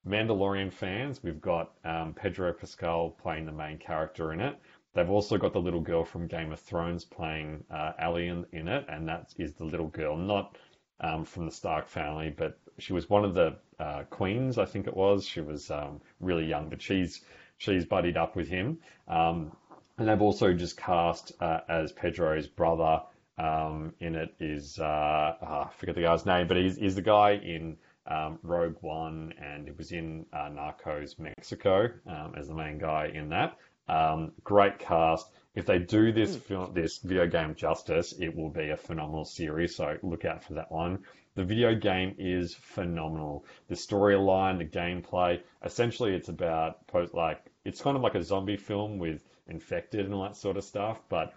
Mandalorian fans, we've got um, Pedro Pascal playing the main character in it. They've also got the little girl from Game of Thrones playing uh, Ellie in, it, and that is the little girl, not um, from the Stark family, but she was one of the uh, queens, I think it was. She was um, really young, but she's she's buddied up with him. Um, and they've also just cast uh, as Pedro's brother um, in it is uh, ah, I forget the guy's name, but he's, he's the guy in um, Rogue One, and he was in uh, Narcos Mexico um, as the main guy in that. Um, great cast. If they do this film, this video game justice, it will be a phenomenal series. So look out for that one. The video game is phenomenal. The storyline, the gameplay. Essentially, it's about post like it's kind of like a zombie film with infected and all that sort of stuff. But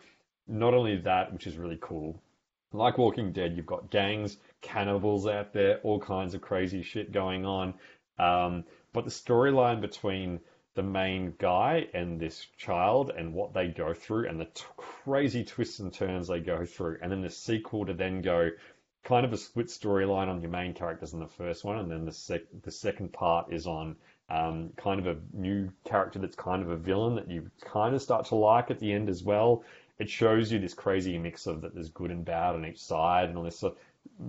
not only that, which is really cool. Like Walking Dead, you've got gangs, cannibals out there, all kinds of crazy shit going on. Um, but the storyline between the main guy and this child and what they go through and the t- crazy twists and turns they go through, and then the sequel to then go kind of a split storyline on your main characters in the first one, and then the sec- the second part is on um, kind of a new character that's kind of a villain that you kind of start to like at the end as well. It shows you this crazy mix of that there's good and bad on each side, and all this sort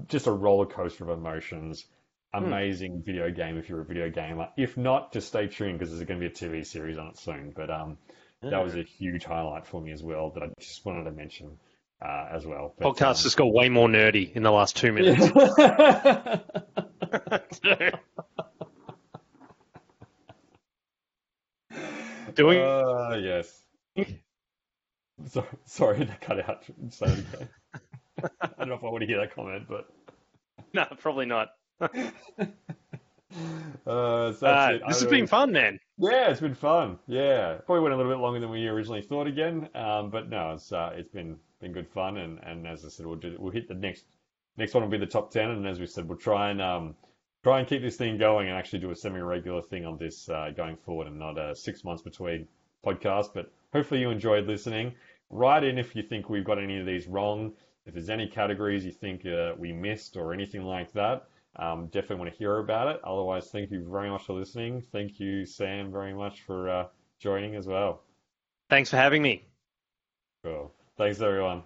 just a roller coaster of emotions. Amazing video game if you're a video gamer. If not, just stay tuned because there's going to be a TV series on it soon. But um, that was a huge highlight for me as well that I just wanted to mention uh, as well. But, Podcast just got way more nerdy in the last two minutes. Doing Uh, yes. So, sorry to cut out. Say it again. I don't know if I want to hear that comment, but no, probably not. uh, so Uh, this has been fun, man. Yeah, it's been fun. Yeah, probably went a little bit longer than we originally thought again, um, but no, it's uh, it's been been good fun, and, and as I said, we'll do we'll hit the next next one will be the top ten, and as we said, we'll try and um, try and keep this thing going and actually do a semi-regular thing on this uh, going forward, and not uh, six months between podcasts. But hopefully you enjoyed listening. Write in if you think we've got any of these wrong. If there's any categories you think uh, we missed or anything like that, um, definitely want to hear about it. Otherwise, thank you very much for listening. Thank you, Sam, very much for uh, joining as well. Thanks for having me. Cool. Thanks, everyone.